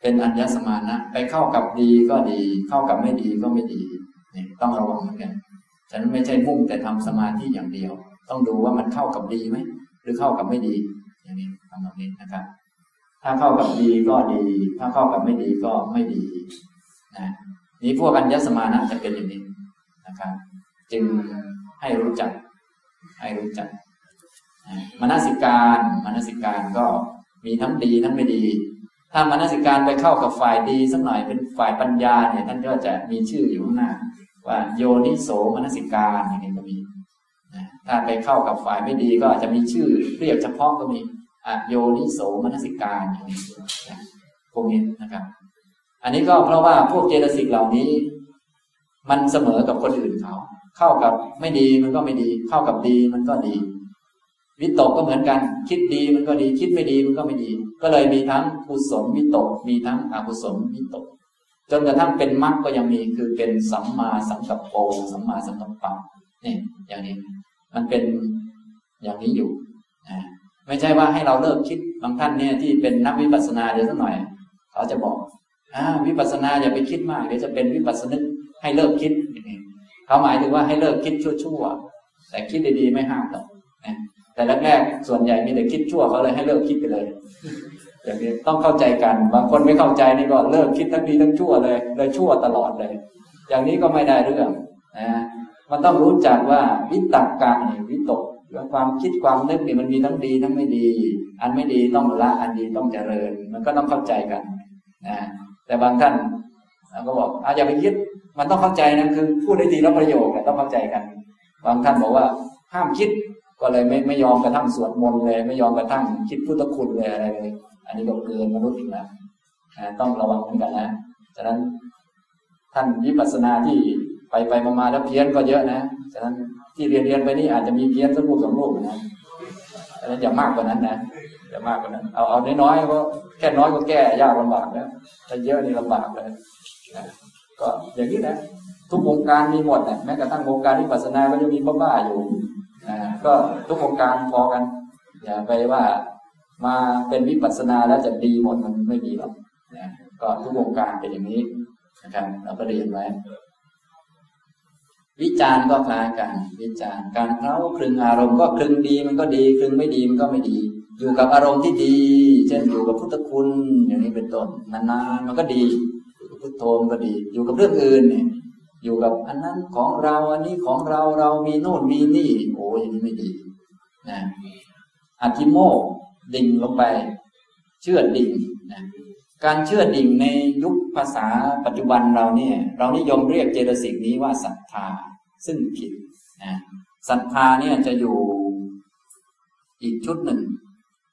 เป็นอัญญสมานะ ไปเข้ากับดีก็ดี เข้ากับไม่ดีก็ไม่ดี ต้องระวังเหมือนกัน ฉะนั้นไม่ใช่มุ่งแต่ทำสมาธิอย่างเดียว ต้องดูว่ามันเข้ากับดีไหมหรือเข้ากับไม่ดี อย่างนี้ทำแบบนี้นะครับ ถ้าเข้ากับดีก็ดี ถ้าเข้ากับไม่ดีก็ไม่ดีนะนี่พวกอัญญสมานะจะเป็นอย่างนี้นะครับ จึงให้รู้จัก ให้รู้จักมนสิการมนสิการก็มีทั้งดีทั้งไม่ดี ถ้ามนสิการไปเข้ากับฝ่ายดีสักหน่อยเป็นฝ่ายปัญญาเนี่ยท่านก็จะมีชื่ออยู่ข้างหน้า ว่าโยนิโสมนสิการอย่างนี้ก็มีถ้าไปเข้ากับฝ่ายไม่ดีก็อาจจะมีชื่อเรียกเฉพาะก็มีอโยนิโสมนสิการอย่างนี้พวกนี้นะครับ อันนี้ก็เพราะว่าพวกเจตสิกเหล่านี้ มันเสมอกับคนอื่นเขา เข้ากับไม่ดีมันก็ไม่ดี เข้ากับดีมันก็ดี วิตกก็เหมือนกัน คิดดีมันก็ดี คิดไม่ดีมันก็ไม่ดี ก็เลยมีทั้งกุศลวิตก มีทั้งอกุศลวิตก จนกระทั่งเป็นมรรคก็ยังมีคือเป็นสัมมาสังกัปโปสัมมาสังกัปปะนี่อย่างนี้มันเป็นอย่างนี้อยู่นะไม่ใช่ว่าให้เราเลิกคิดบางท่านเนี่ยที่เป็นนักวิปัสสนาเดี๋ยวสักหน่อย เขาจะบอกอ่าวิปัสสนาอย่าไปคิดมากเดี๋ยวจะเป็นวิปัสสนึกให้เลิกคิดเขาหมายถึงว่าให้เลิกคิดชั่วๆแต่คิดดีๆไม่ห้ามหรอกนะแต่แรกๆส่วนใหญ่มีแต่คิดชั่วเขาเลยให้เลิกคิดไปเลย อย่างนี้ต้องเข้าใจกัน บางคนไม่เข้าใจนี่ก็เลิกคิดทั้งดีทั้งชั่วเลย เลยชั่วตลอดเลย อย่างนี้ก็ไม่ได้เรื่องนะมันต้องรู้จักว่าวิตกกะนี่วิตกความคิดความนึกเนี่ยมันมีทั้งดีทั้งไม่ดี อันไม่ดีต้องละอันดีต้องเจริญ มันก็ต้องเข้าใจกันนะแต่บางท่านก็บอกอาอย่าไปคิด มันต้องเข้าใจนะคือพูดได้ดีแล้วประโยคต้องเข้าใจกัน บางท่านบอกว่าห้ามคิดก็เลยไม่ไม่ยอมกระทั่งสวดมนต์เลย ไม่ยอมกระทั่งคิดพุทธคุณเลยอะไรเลย อันนี้ก็เกินมนุษย์อีกแล้วต้องระวังเหมือนกันนะฉะนั้นท่านวิปัสสนาที่ไปไปมาแล้วเพี้ยนก็เยอะนะฉะนั้นที่เรียนเรียนไปนี่อาจจะมีเพี้ยนสักลูกสองลูกนะฉะนั้นอย่ามากกว่านั้นนะอย่ามากกว่านั้น เอาเอาน้อยๆก็แค่น้อยก็แก้ยากลำบากแล้วถ้าเยอะนี่ลำบากเลยก็อย่างนี้นะทุกวงการมีหมดนะแม้กระทั่งวงการวิปัสสนาก็ยังมีบ้าๆอยู่ก็ทุกโครงการพอกันอย่าไปว่า มาเป็นวิปัสสนาแล้วจะดีหมดมันไม่ดีหรอกนะก็ทุกโครงการเป็นอย่างนี้นะครับเราก็เรียนไว้ วิจารณ์ก็คล้ายกัน วิจารณ์การเคล้าคลึงอารมณ์ก็คลึงดีมันก็ดีคลึงไม่ดีมันก็ไม่ดี อยู่กับอารมณ์ที่ดี เช่นอยู่กับพุทธคุณอย่างนี้เป็นต้นนานๆมันก็ดีพุทโธมก็ดี อยู่กับเรื่องอื่นเนี่ยอยู่กับอันนั้นของเราอันนี้ของเราเรามีโน่นมีนี่ โอ้ยนี่ไม่ดีนะอธิโมก ดิ่งลงไป เชื่อดิ่งนะการเชื่อดิ่งในยุคภาษาปัจจุบันเราเนี่ย เรานิยมเรียกเจตสิกนี้ว่าศรัทธาซึ่งผิดนะศรัทธาเนี่ยจะอยู่อีกชุดหนึ่ง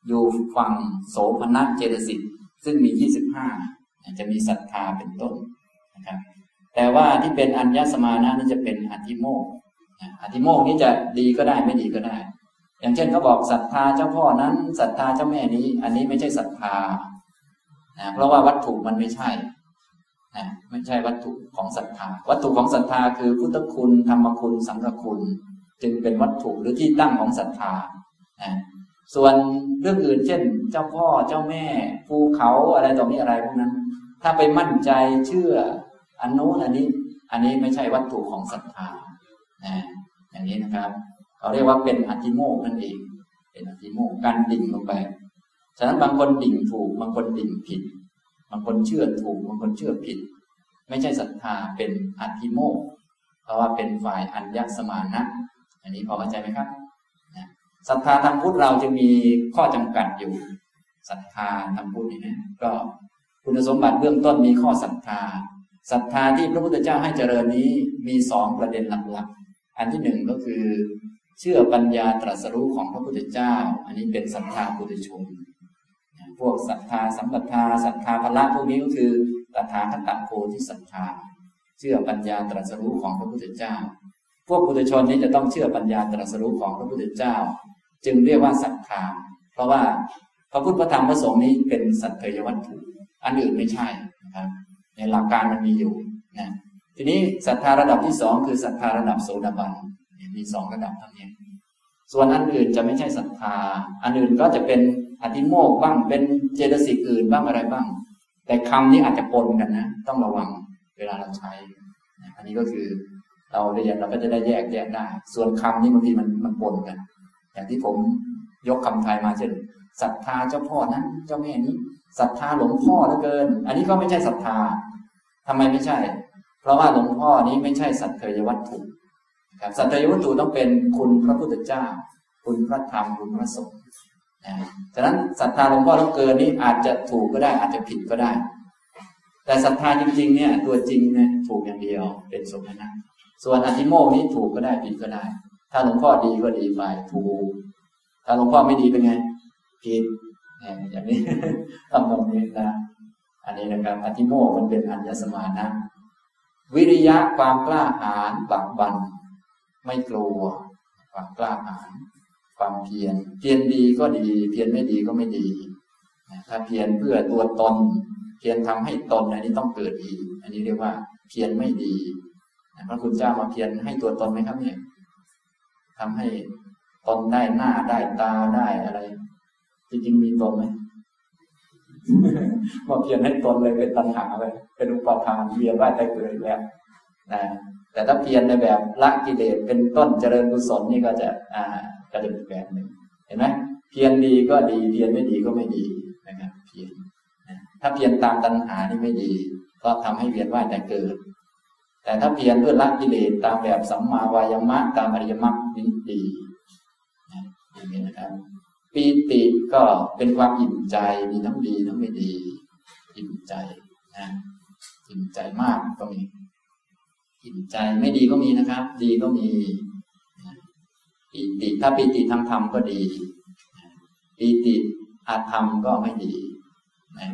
อยู่ฝั่งโสภณะเจตสิกซึ่งมียี่สิบห้าจะมีศรัทธาเป็นต้นนะครับแต่ว่าที่เป็นอัญญสมานะนี่จะเป็นอธิโมกอธิโมกนี่จะดีก็ได้ไม่ดีก็ได้ อย่างเช่นเขาบอกศรัทธาเจ้าพ่อนั้นศรัทธาเจ้าแม่นี้ อันนี้ไม่ใช่ศรัทธานะเพราะว่าวัตถุมันไม่ใช่ไม่ใช่วัตถุของศรัทธา วัตถุของศรัทธาคือพุทธคุณธรรมคุณ สังฆคุณ จึงเป็นวัตถุหรือที่ตั้งของศรัทธาส่วนเรื่องอื่นเช่น เจ้าพ่อเจ้าแม่ภูเขาอะไรต่อมีอะไรพวกนั้น ถ้าไปมั่นใจเชื่ออันนู้นอันนี้ อันนี้ไม่ใช่วัตถุของศรัทธาอย่างนี้นะครับ เขาเรียกว่าเป็นอธิโมกนั่นเอง เป็นอธิโมกการดิ่งลงไป ฉะนั้นบางคนดิ่งถูก บางคนดิ่งผิด บางคนเชื่อถูก บางคนเชื่อผิด ไม่ใช่ศรัทธาเป็นอธิโมกเพราะว่าเป็นฝ่ายอัญญสมานะ อันนี้พอเข้าใจไหมครับศรัทธาทางพุทธเราจะมีข้อจำกัดอยู่ศรัทธาทางพุทธนี่นะก็คุณสมบัติเบื้องต้นมีข้อศรัทธาศรัทธาที่พระพุทธเจ้าให้เจริญนี้มีสองประเด็นหลักๆ อันที่หนึ่งก็คือ เชื่อปัญญาตรัสรู้ของพระพุทธเจ้า อันนี้เป็นศรัทธาปุถุชน พวกศรัทธาสัมปทาศรัทธาพละพวกนี้ก็คือตถาคตโพธิศรัทธา เชื่อปัญญาตรัสรู้ของพระพุทธเจ้า พวกปุถุชนนี้จะต้องเชื่อปัญญาตรัสรู้ของพระพุทธเจ้า จึงเรียกว่าศรัทธา เพราะว่าพระพุทธพระธรรมพระสงฆ์นี้เป็นสัตยวัตถุ อันอื่นไม่ใช่นะครับในหลักการมันมีอยู่นะทีนี้ศรัทธาระดับที่สองคือศรัทธาระดับโสดาบัน มีสองระดับเท่านี้ส่วนอันอื่นจะไม่ใช่ศรัทธา อันอื่นก็จะเป็นอธิโมกบ้าง เป็นเจตสิกอื่นบ้างอะไรบ้าง แต่คำนี้อาจจะปนกันนะ ต้องระวังเวลาเราใช้ อันนี้ก็คือเราเรียนเราก็จะได้แยกแยะได้ ส่วนคำนี้บางทีมันมันปนกัน อย่างที่ผมยกคำไทยมาเช่นศรัทธาเจ้าพ่อนั้นเจ้าแม่นี้ศรัทธาหลวงพ่อเหลือเกิน อันนี้ก็ไม่ใช่ศรัทธาทำไมไม่ใช่ เพราะว่าหลวงพ่อนี้ไม่ใช่สัตเทยวัตถุ สัตยวัตถุต้องเป็นคุณพระพุทธเจ้า คุณพระธรรมคุณพระสงฆ์นะฉะนั้นศรัทธาหลวงพ่อต้องเกินนี้อาจจะถูกก็ได้ อาจจะผิดก็ได้ แต่ศรัทธาจริง ๆ เนี่ย ตัวจริงเนี่ยถูกอย่างเดียวเป็นสมณะส่วนอธิโมกนี้ถูกก็ได้ผิดก็ได้ ถ้าหลวงพ่อดีก็ดีไปถูก ถ้าหลวงพ่อไม่ดีเป็นไงผิดอย่างนี้ทำตรงนี้นะอันนี้นะครับอธิโมกมันเป็นอัญญสมานะ วิริยะความกล้าหาญบักบัน ไม่กลัว ความกล้าหาญความเพียรเพียรดีก็ดี เพียรไม่ดีก็ไม่ดีถ้าเพียรเพื่อตัวตน เพียรทำให้ตนอันนี้ต้องเกิดอีก อันนี้เรียกว่า เพียรไม่ดีพระคุณเจ้ามาเพียรให้ตัวตนไหมครับเนี่ยทำให้ตนได้หน้าได้ตาได้อะไร จริงๆมีตนไหมมาเพียรให้ตนเลยเป็นตัณหาเลยเป็นอุปทานเวียนว่ายแต่เกิดแล้ว นะแต่ถ้าเพียรในแบบละกิเลสเป็นต้นเจริญกุศลนี่ก็จะอ่าก็จะเป็นแบบหนึ่งเห็นไหมเพียรดีก็ดีเพียรไม่ดีก็ไม่ดีนะครับเพียรถ้าเพียรตามตัณหานี่ไม่ดี ก็ทำให้เวียนว่ายแต่เกิด แต่ถ้าเพียรเพื่อละกิเลสตามแบบสัมมาวายามะตามอริยมรรคนี่ดีอย่างนี้นะครับปีติก็เป็นความอิ่มใจมีทั้งดีทั้งไม่ดี อิ่มใจนะอิ่มใจมากก็มีิ่มใจไม่ดีก็มีนะครับ ดีก็มีปีติถ้าปีติทางธรรมก็ดีปีติอาธรรมก็ไม่ดี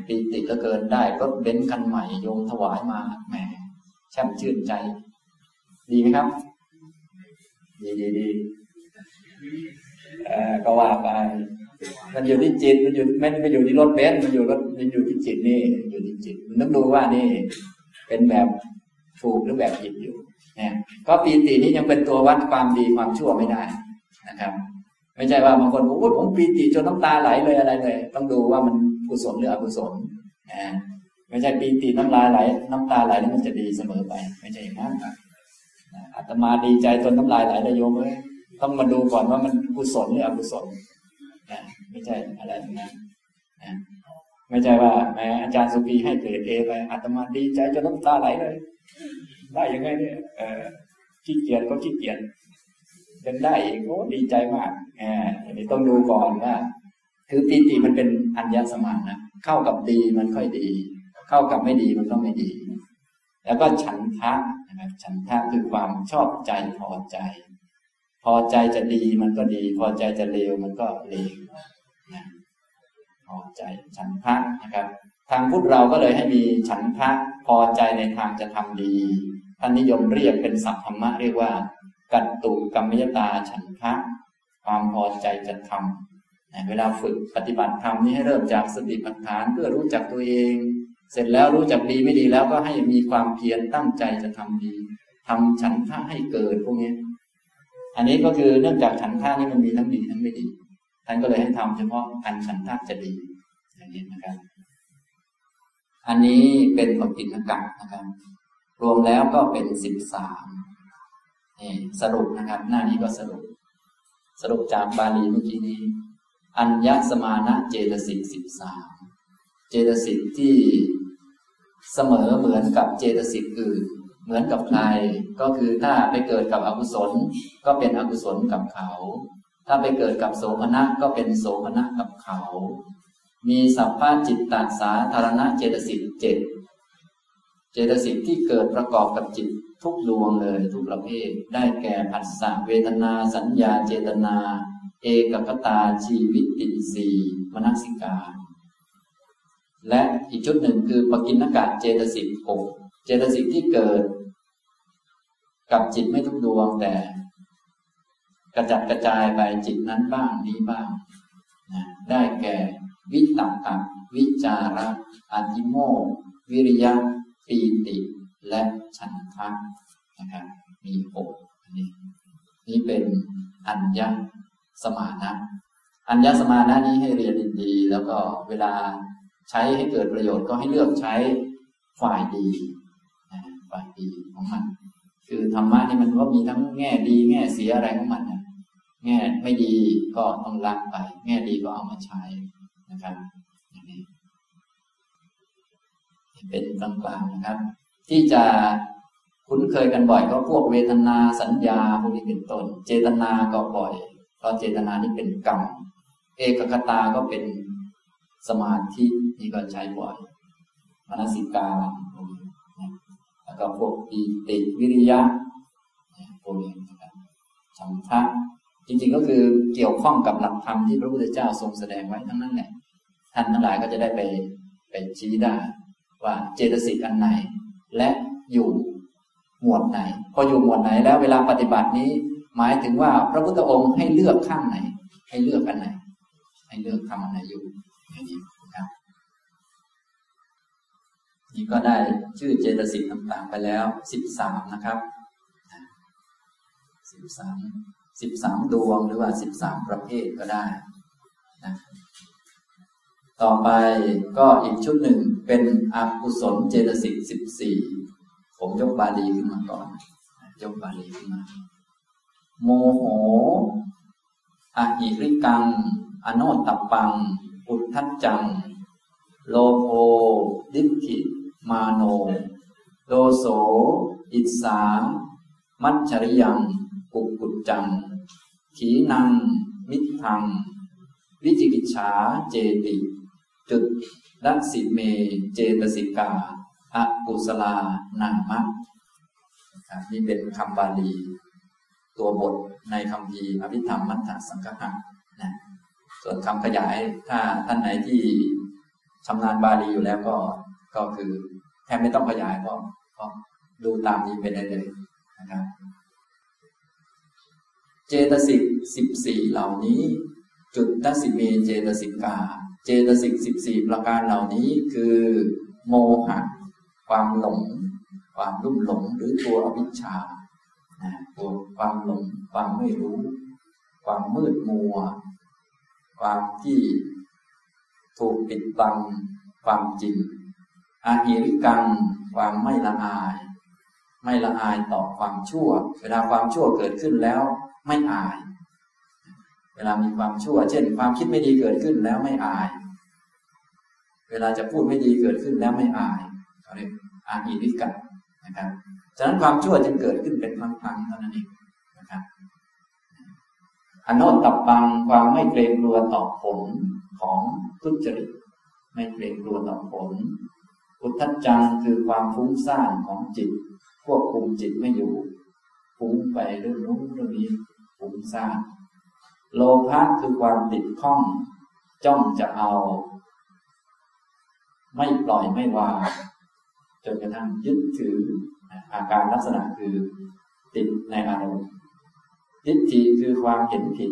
ปีติก็เกินได้รถเบนซ์คันใหม่โยมถวายมาแหมแช่มชื่นใจ ดีไหมครับ ดีดีดีก็ว่าไปมันอยู่ที่จิตมันอยู่ไม่ไม่อยู่ที่รถเบนซ์มันอยู่รถมันอยู่ที่จิตนี่อยู่ที่จิตมันต้องดูว่านี่ เป็นแบบ ถูกหรือแบบผิดอยู่เนี่ยก็ปีตินี้ยังเป็นตัววัดความดีความชั่วไม่ได้นะครับ ไม่ใช่ว่าบางคนโอ้ผมปีติจนน้ำตาไหลเลยอะไรเลย ต้องดูว่ามันกุศลหรืออกุศลนะไม่ใช่ปีติน้ำลายไหล น้ำตาไหลแล้วมันจะดีเสมอไป ไม่ใช่อย่างนั้นอาตมาดีใจจนน้ำลายไหลเลยโยมเลยต้องมาดูก่อนว่ามันกุศลหรืออกุศลนะไม่ใช่อะไรต่างนั้นะไม่ใช่ว่าแม้อาจารย์สุพีให้เกรดเอไปอาตมาดีใจจนน้ำตาไหลเลย ได้ยังไงเนี่ยขี้เกียจก็ขี้เกียจเป็นได้อีกโอ้ดีใจมากแหมอันนี้ต้องดูก่อนว่าคือปีติมันเป็นอัญญสมานนะเข้ากับดีมันค่อยดี เข้ากับไม่ดีมันก็ไม่ดี แล้วก็ฉันทะนะครับฉันทะคือความชอบใจพอใจ พอใจจะดีมันก็ดี พอใจจะเลวมันก็เลวนะพอใจฉันทะนะครับ ทางพุทธเราก็เลยให้มีฉันทะพอใจในทางจะทำดีท่านนิยมเรียกเป็นศัพท์ธรรมะเรียกว่า กัตตุกรรมยตาฉันทะความพอใจจะทำเวลาฝึกปฏิบัติธรรมนี้ให้เริ่มจากสติปัฏฐานเพื่อรู้จักตัวเอง เสร็จแล้วรู้จักดีไม่ดีแล้วก็ให้มีความเพียรตั้งใจจะทำดีทำฉันทะให้เกิดพวกนี้อันนี้ก็คือเนื่องจากฉันทะนี่มันมีทั้งดีทั้งไม่ดี ท่านก็เลยให้ทำเฉพาะอันฉันทะจะดี อย่างนี้นะครับ อันนี้เป็นปกิณกะนะครับรวมแล้วก็เป็นสิบสามนี่สรุปนะครับ หน้านี้ก็สรุป สรุปจากบาลีเมื่อกี้นี้ อัญญสมานะเจตสิกสิบสามเจตสิกที่เสมอเหมือนกับเจตสิกอื่น เหมือนกับใคร ก็คือถ้าไปเกิดกับอกุศล ก็เป็นอกุศลกับเขา ถ้าไปเกิดกับโสมนัสก็เป็นโสมนัสกับเขา มีสัพพะจิตตสาธารณะเจตสิกเจ็ดเจตสิกที่เกิดประกอบกับจิตทุกดวงเลยทุกประเภท ได้แก่ผัสสะเวทนา สัญญาเจตนา เอกคตาชีวิตติสีมนสิกา และอีกชุดหนึ่งคือปกินกะเจตสิกหกเจตสิกที่เกิด กับจิตไม่ทุกดวงแต่ กระจัดกระจายไปจิตนั้นบ้างนี้บ้าง ได้แก่ วิตกะวิจาระอธิโมวิริยะปีติ และฉันทะนะครับมีหกนี้นี่เป็นอัญญสมานะอัญญสมานะนี้ให้เรียนดีๆแล้วก็เวลาใช้ให้เกิดประโยชน์ก็ให้เลือกใช้ฝ่ายดีฝ่ายดีของมัน คือธรรมะนี่มันก็มีทั้งแง่ดี แง่เสียอะไรของมันนะแง่ไม่ดีก็ต้องละไป แง่ดีก็เอามาใช้ นะครับอย่างนี้เป็นกลางๆนะครับ ที่จะคุ้นเคยกันบ่อยก็พวกเวทนาสัญญาพวกนี้เป็นต้น เจตนาก็บ่อยเพราะเจตนานี่เป็นกรรมเอกคตาก็เป็นสมาธินี่ก็ใช้บ่อยมนสิกาพวกนี้แล้วก็พวกปีติวิริยะพวกนี้นะครับฉันทะจริงๆก็คือเกี่ยวข้องกับหลักธรรมที่พระพุทธเจ้าทรงแสดงไว้ทั้งนั้นแหละ ท่านทั้งหลายก็จะได้ไปไปชี้ได้ว่าเจตสิกอันไหน และอยู่หมวดไหน พออยู่หมวดไหนแล้วเวลาปฏิบัตินี้ หมายถึงว่าพระพุทธองค์ให้เลือกข้างไหน ให้เลือกอันไหน ให้เลือกทำอันไหนอยู่อย่างนี้ครับนี่ก็ได้ชื่อเจตสิกต่างๆไปแล้วสิบสามนะครับสิบสามสิบสามดวงหรือว่าสิบสามประเภทก็ได้นะ ต่อไปก็อีกชุดหนึ่งเป็นอกุศลเจตสิกสิบสี่ผมยกบาลีขึ้นมาก่อนยกบาลีขึ้นมา โมโหอหิริกัง อโนตัปัง อุทธัจจัง โลโภดิธิมาโนโดโส อิสา มัจฉริยัง กุกุจจัง ขีนัง มิทัง วิจิกิจฉาเจติ จุดดัสิเม เจตสิกาอกุศลานามะนี่เป็นคำบาลี ตัวบทในคำพีอภิธรรมมัทธสังฆะนะส่วนคำขยายถ้าท่านไหนที่ชำนาญบาลีอยู่แล้วก็ก็คือแทบไม่ต้องขยายก็ก็ดูตามนี้ไปได้เลยนะครับเจตสิกสิบสี่เหล่านี้ จุดตัสิเมเจตสิกา เจตสิกสิบสี่ประการเหล่านี้คือ โมหะ ความหลง ความรุ่มหลงหรือตัวอวิชชาตัวความหลง ความไม่รู้ ความมืดมัว ความที่ถูกปิดบัง ความจริงอาหิริกัง ความไม่ละอาย ไม่ละอายต่อความชั่ว เวลาความชั่วเกิดขึ้นแล้ว ไม่อาย เวลามีความชั่ว เช่น ความคิดไม่ดีเกิดขึ้นแล้วไม่อาย เวลาจะพูดไม่ดีเกิดขึ้นแล้วไม่อายเขาเรียกอาหิริกังนะครับฉะนั้นความชั่วจึงเกิดขึ้นเป็นครั้งๆเท่านั้นเองนะครับอโนตับปังความไม่เกรงกลัวต่อผลของทุจริต ไม่เกรงกลัวต่อผลอุทธัจจังคือความฟุ้งซ่านของจิต ควบคุมจิตไม่อยู่ฟุ้งไปเรื่องนู้นเรื่องนี้ฟุ้งซ่าน โลภะคือความติดข้อง จ้องจะเอา ไม่ปล่อยไม่วางจนกระทั่งยึดถืออาการลักษณะคือติดในอารมณ์ทิฏฐิคือความเห็นผิด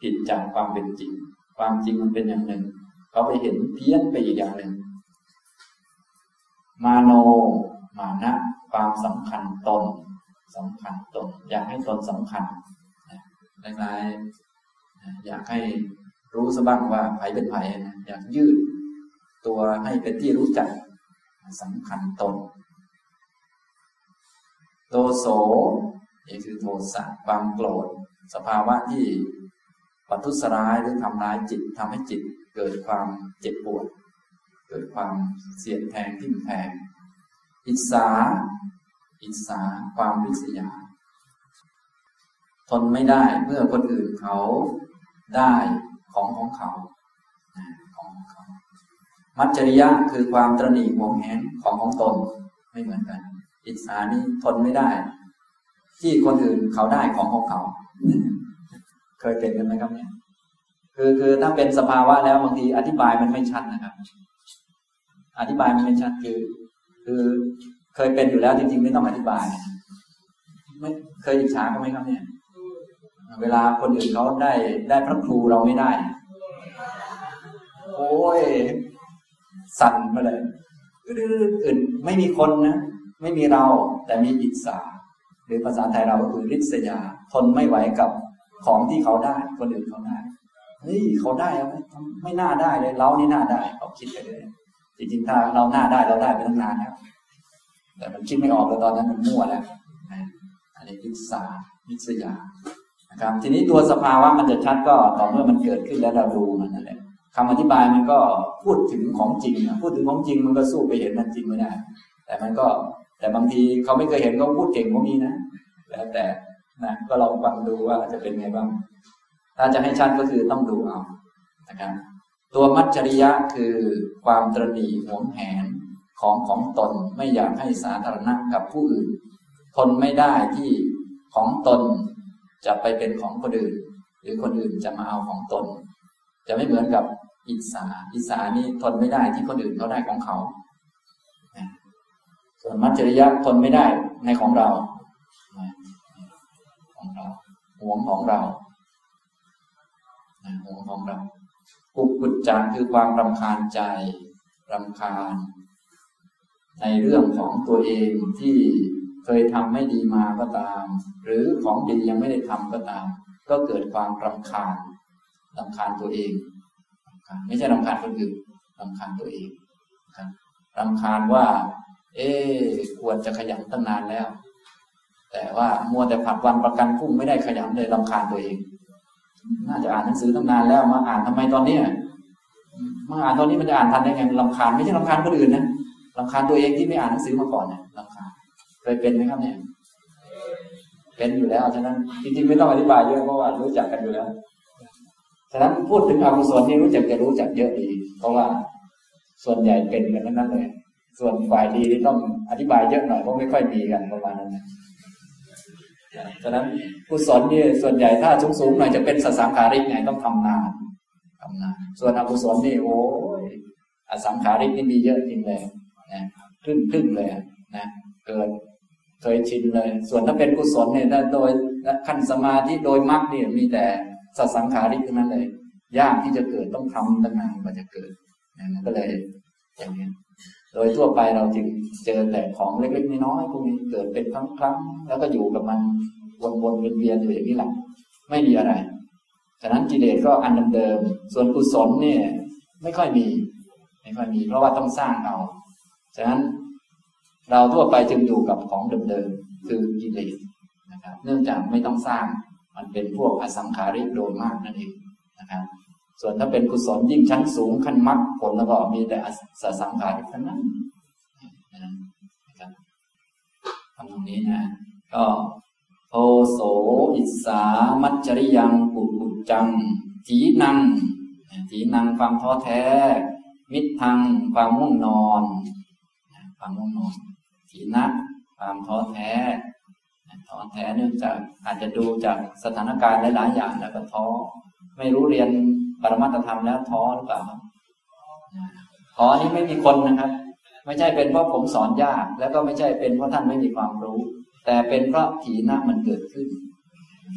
ผิดจากความเป็นจริง ความจริงมันเป็นอย่างหนึ่ง เขาไปเห็นเพี้ยนไปอีกอย่างหนึ่ง มาโน มานะความสำคัญตนสำคัญตน อยากให้ตนสำคัญคล้ายๆ อยากให้รู้สบ้างว่าไผเป็นไผนะอยากยืดตัวให้เป็นที่รู้จักสำคัญตนโตโสนี่คือโทสะความโกรธ สภาวะที่ปัทุสร้ายหรือทำร้ายจิตทำให้จิตเกิดความเจ็บปวด เกิดความเสียดแทงทิ่มแทง อิสา อิสาความวิสยา ทนไม่ได้เมื่อคนอื่นเขา ได้ของของเขาของของเขา มัจจริยะคือความตรณีหวงแหนของของตนไม่เหมือนกัน อิสานี่ทนไม่ได้ ที่คนอื่นเขาได้ของของเขา เคยเป็นกันไหมครับเนี่ยคือคือถ้าเป็นสภาวะแล้วบางทีอธิบายมันไม่ชัดนะครับ อธิบายมันไม่ชัดคือ คือเคยเป็นอยู่แล้วจริงๆไม่ต้องอธิบายไม่เคยอิจฉากันไหมครับเนี่ย เวลาคนอื่นเขาได้ได้พระครูเราไม่ได้ โอ้ย สั่นมาเลยอื่นไม่มีคนนะ ไม่มีเราแต่มีอิจฉาหรือภาษาไทยเราก็คือริษยา ทนไม่ไหวกับของที่เขาได้ คนอื่นเขาได้เฮ้ยเขาได้ไม่น่าได้เลย เรานี่น่าได้เขาคิดไปเลยจริงๆถ้าเราหน้าได้เราได้ไปตั้งนานแล้วแต่มันคิดไม่ออกเลยตอนนั้นมันมั่วแล้วอันนี้วิสาวิสยา นะครับ ทีนี้ตัวสภาวะมันจะชัดก็ต่อเมื่อมันเกิดขึ้นแล้วเราดูมันนั่นแหละคำอธิบายมันก็พูดถึงของจริงพูดถึงของจริงมันก็สู้ไปเห็นมันจริงไม่ได้ แต่มันก็แต่บางทีเขาไม่เคยเห็นเขาพูดเก่งก็มีนะ แล้วแต่นะก็ลองฟังดูว่าจะเป็นไงบ้าง ถ้าจะให้ชัดก็คือต้องดูเอานะครับตัวมัจจริยะคือความตรณีหวงแหนของของตนไม่อยากให้สาธารณะกับผู้อื่นทนไม่ได้ที่ของตน จะไปเป็นของคนอื่น หรือคนอื่นจะมาเอาของตน จะไม่เหมือนกับอิสาอิสานี่ทนไม่ได้ที่คนอื่นเขาได้ของเขาส่วนมัจจริยะทนไม่ได้ในของเราของเราหวงของเราหวงของเราปุกุจจังคือความรำคาญใจรำคาญ ในเรื่องของตัวเองที่ เคยทำไม่ดีมาก็ตาม หรือของดียังไม่ได้ทำก็ตาม ก็เกิดความรำคาญรำคาญตัวเองไม่ใช่รำคาญคนอื่นรำคาญตัวเองครับรำคาญว่า เอ๊ควรจะขยันตั้งนานแล้ว แต่ว่ามัวแต่ผัดวันประกันพรุ่งไม่ได้ขยันเลยรำคาญตัวเอง น่าจะอ่านหนังสือตั้งนานแล้วมาอ่านทำไมตอนเนี้ยมาอ่านตอนนี้มันจะอ่านทันได้ไงลำคาญไม่ใช่ลำคาญคนอื่นนะลำคาญตัวเองที่ไม่อ่านหนังสือมาก่อนเนี่ยลำ เคยเป็นไหมครับเนี่ย เป็นอยู่แล้ว ฉะนั้น จริงๆไม่ต้องอธิบายเยอะเพราะว่ารู้จักกันอยู่แล้ว ฉะนั้นพูดถึงอกุศลที่รู้จักจะรู้จักเยอะดี เพราะว่าส่วนใหญ่เป็นกันนั้นเลย ส่วนฝ่ายดีที่ต้องอธิบายเยอะหน่อยเพราะไม่ค่อยมีกันประมาณนั้นฉะนั้นกุศลนี่ส่วนใหญ่ถ้าสูงสูงหน่อยจะเป็นสสังขาริกไงต้องทำนานทำนานส่วนอกุศลนี่โอ้ยอสังขาริกนี่มีเยอะจริงเลยนะครึ่งครึ่งเลยนะเกิด เคยชินเลย ส่วนถ้าเป็นกุศลเนี่ยโดยขั้นสมาธิโดยมรรคเนี่ยมีแต่สัสังขาริกทั้งนั้นเลย ยากที่จะเกิดต้องทำตั้งนานกว่าจะเกิดนะก็เลยอย่างนี้โดยทั่วไปเราจึงเจอแต่ของเล็กๆน้อยๆพวกนี้เกิดเป็นครั้งๆแล้วก็อยู่กับมันวนๆเวียนๆอยู่อย่างนี้แหละไม่มีอะไรฉะนั้นกิเลสก็อันเดิมๆส่วนกุศลเนี่ย ไม่ค่อยมี ไม่ค่อยมี เพราะว่าต้องสร้างเอา ฉะนั้น เราทั่วไปจึงอยู่กับของเดิมๆคือกิเลสนะครับเนื่องจากไม่ต้องสร้างมันเป็นพวกอสังขาริกโดยมากนั่นเองนะครับส่วนถ้าเป็นกุศลยิ่งชั้นสูงขั้นมรรคผลแล้วก็มีแต่สสังขารทั้งนั้นนะครับทำตรงนี้นะ ก็โทโสอิสามัจจริยังปุปุจังถีนังถีนังความท้อแท้ มิตรทางความง่วงนอน ความง่วงนอน ถีนะความท้อแท้ท้อแท้เนื่องจากอาจจะดูจากสถานการณ์หลายๆอย่างแล้วก็ท้อไม่รู้เรียนปรมัตธรรมแล้วท้อหรือเปล่าท้อนี้ไม่มีคนนะครับ ไม่ใช่เป็นเพราะผมสอนยาก แล้วก็ไม่ใช่เป็นเพราะท่านไม่มีความรู้ แต่เป็นเพราะถีนะมันเกิดขึ้น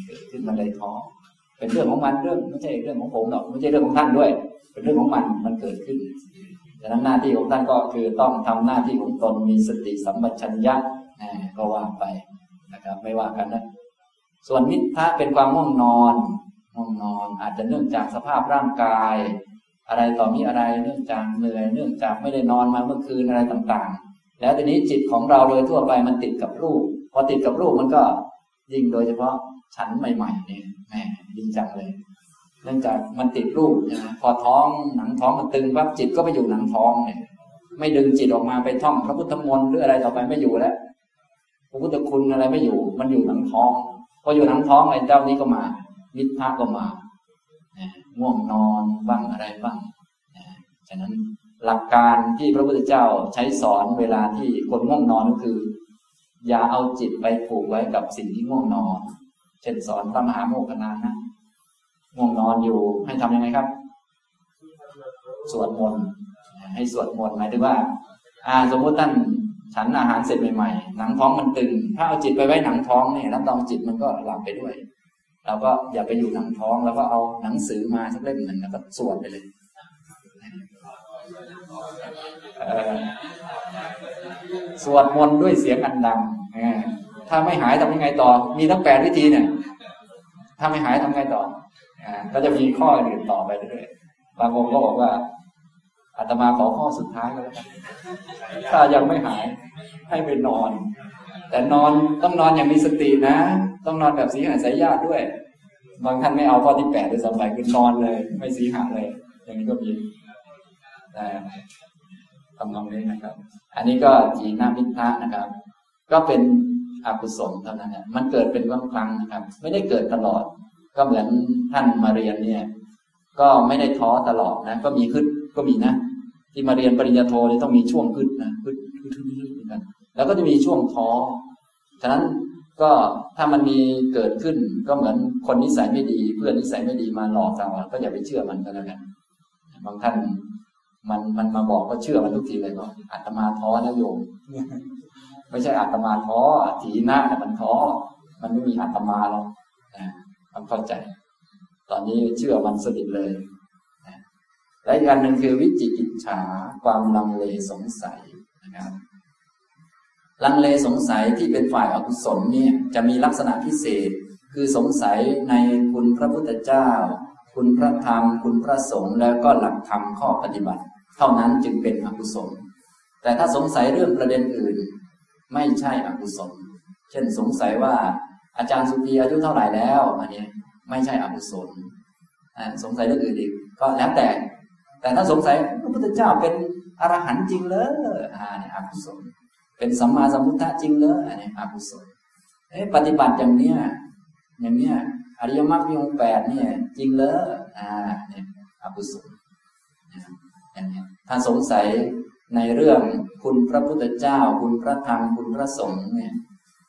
เกิดขึ้นมันเลยท้อเป็นเรื่องของมันเรื่องไม่ใช่เรื่องของผมหรอกไม่ใช่เรื่องของท่านด้วย เป็นเรื่องของมันมันเกิดขึ้น ดังนั้นหน้าที่ของท่านก็คือต้องทำหน้าที่ของตนมีสติสัมปชัญญะก็ว่าไปนะครับ ไม่ว่ากันนะส่วนมิทะเป็นความง่วงนอนง่วงนอน อาจจะเนื่องจากสภาพร่างกาย อะไรต่อมีอะไรเนื่องจากเหนื่อยเนื่องจากไม่ได้นอนมาเมื่อคืนอะไรต่างๆ แล้วทีนี้จิตของเราโดยทั่วไปมันติดกับรูปพอติดกับรูปมันก็ยิ่งโดยเฉพาะฉันใหม่ๆเนี่ยแหมดีจังเลย เนื่องจากมันติดรูปนะพอท้องหนังท้องมันตึงปั๊บจิตก็ไปอยู่หนังท้องเนี่ย ไม่ดึงจิตออกมาไปท่องพระพุทธมนต์หรืออะไรต่อไปไม่อยู่แล้วพระพุทธคุณอะไรไม่อยู่ มันอยู่หนังท้องพออยู่หนังท้องไอ้เจ้านี้ก็มามิตรภาก็มาง่วงนอนบ้างอะไรบ้างฉะนั้นหลักการที่พระพุทธเจ้าใช้สอนเวลาที่คนง่วงนอนก็คือ อย่าเอาจิตไปผูกไว้กับสิ่งที่ง่วงนอน เช่นสอนพระมหาโมคคณานะ ง่วงนอนอยู่ ให้ทำยังไงครับ สวดมนต์ให้สวดมนต์หมายถึงว่า อ่า สมมุติท่านฉันอาหารเสร็จใหม่ๆหนังท้องมันตึง ถ้าเอาจิตไปไว้หนังท้องเนี่ยรับรองจิตมันก็หลับไปด้วยเราก็อย่าไปอยู่หนังท้องแล้วก็เอาหนังสือมาสักเล่มหนึ่งแล้วก็สวดไปเลยสวดมนต์ด้วยเสียงอันดังถ้าไม่หายทำยังไงต่อ มีทั้งแปดวิธีเนี่ย ถ้าไม่หายทำยังไงต่อ ก็จะมีข้ออื่นต่อไปเรื่อยบางองค์ก็บอกว่าอาตมาขอข้อสุดท้ายก็แล้วกันถ้ายังไม่หายให้ไปนอน แต่นอนต้องนอนอย่างมีสตินะ ต้องนอนแบบสีหายสายญาติด้วย บางท่านไม่เอาข้อที่แปดด้วยซ้ำไปคือนอนเลย ไม่สีหาเลย อย่างนี้ก็มีแต่ทำนองนี้นะครับ อันนี้ก็จีนามิทะนะครับ ก็เป็นอกุศลเท่านั้นนะมันเกิดเป็นครั้งครั้งนะครับ ไม่ได้เกิดตลอด ก็เหมือนท่านมาเรียนเนี่ย ก็ไม่ได้ท้อตลอดนะ ก็มีขึ้นก็มีนะ ที่มาเรียนปริญญาโทนี่ต้องมีช่วงขึ้นนะขึ้นขึ้นขึ้นเหมือนกัน แล้วก็จะมีช่วงท้อฉะนั้นก็ถ้ามันมีเกิดขึ้นก็เหมือนคนนิสัยไม่ดี เพื่อนนิสัยไม่ดีมาหลอกเราก็อย่าไปเชื่อมันก็แล้วกันบางท่านมันมันมาบอกก็เชื่อมันทุกทีเลยว่าอาตมาท้อนะโยม ไม่ใช่อาตมาท้อถีหน้าแต่มันท้อมันไม่มีอาตมาหรอก นะทำเข้าใจ ตอนนี้เชื่อมันสนิทเลยและอีกอันหนึ่งคือวิจิกิจฉาความลังเลสงสัยนะครับลังเลสงสัยที่เป็นฝ่ายอกุศลเนี่ยจะมีลักษณะพิเศษ คือสงสัยในคุณพระพุทธเจ้า คุณพระธรรม คุณพระสงฆ์แล้วก็หลักธรรมข้อปฏิบัติ เท่านั้นจึงเป็นอกุศล แต่ถ้าสงสัยเรื่องประเด็นอื่น ไม่ใช่อกุศล เช่นสงสัยว่า อาจารย์สุภีอายุเท่าไหร่แล้ว อันนี้ไม่ใช่อกุศลสงสัยเรื่องอื่นอีกก็แล้วแต่ แต่ถ้าสงสัยพระพุทธเจ้าเป็นอรหันต์จริงเลยอ่าเนี่ยอกุศลเป็นสัมมาสัมพุทธะจริงเลยอันนี้อกุศลเอ๊ะปฏิบัติอย่างเนี้ยอย่างเนี้ยอริยมรรคมีองค์แปดเนี่ยจริงเลยอ่าเนี่ยอกุศลอย่างนี้ถ้าสงสัยในเรื่องคุณพระพุทธเจ้า คุณพระธรรมคุณพระสงฆ์เนี่ย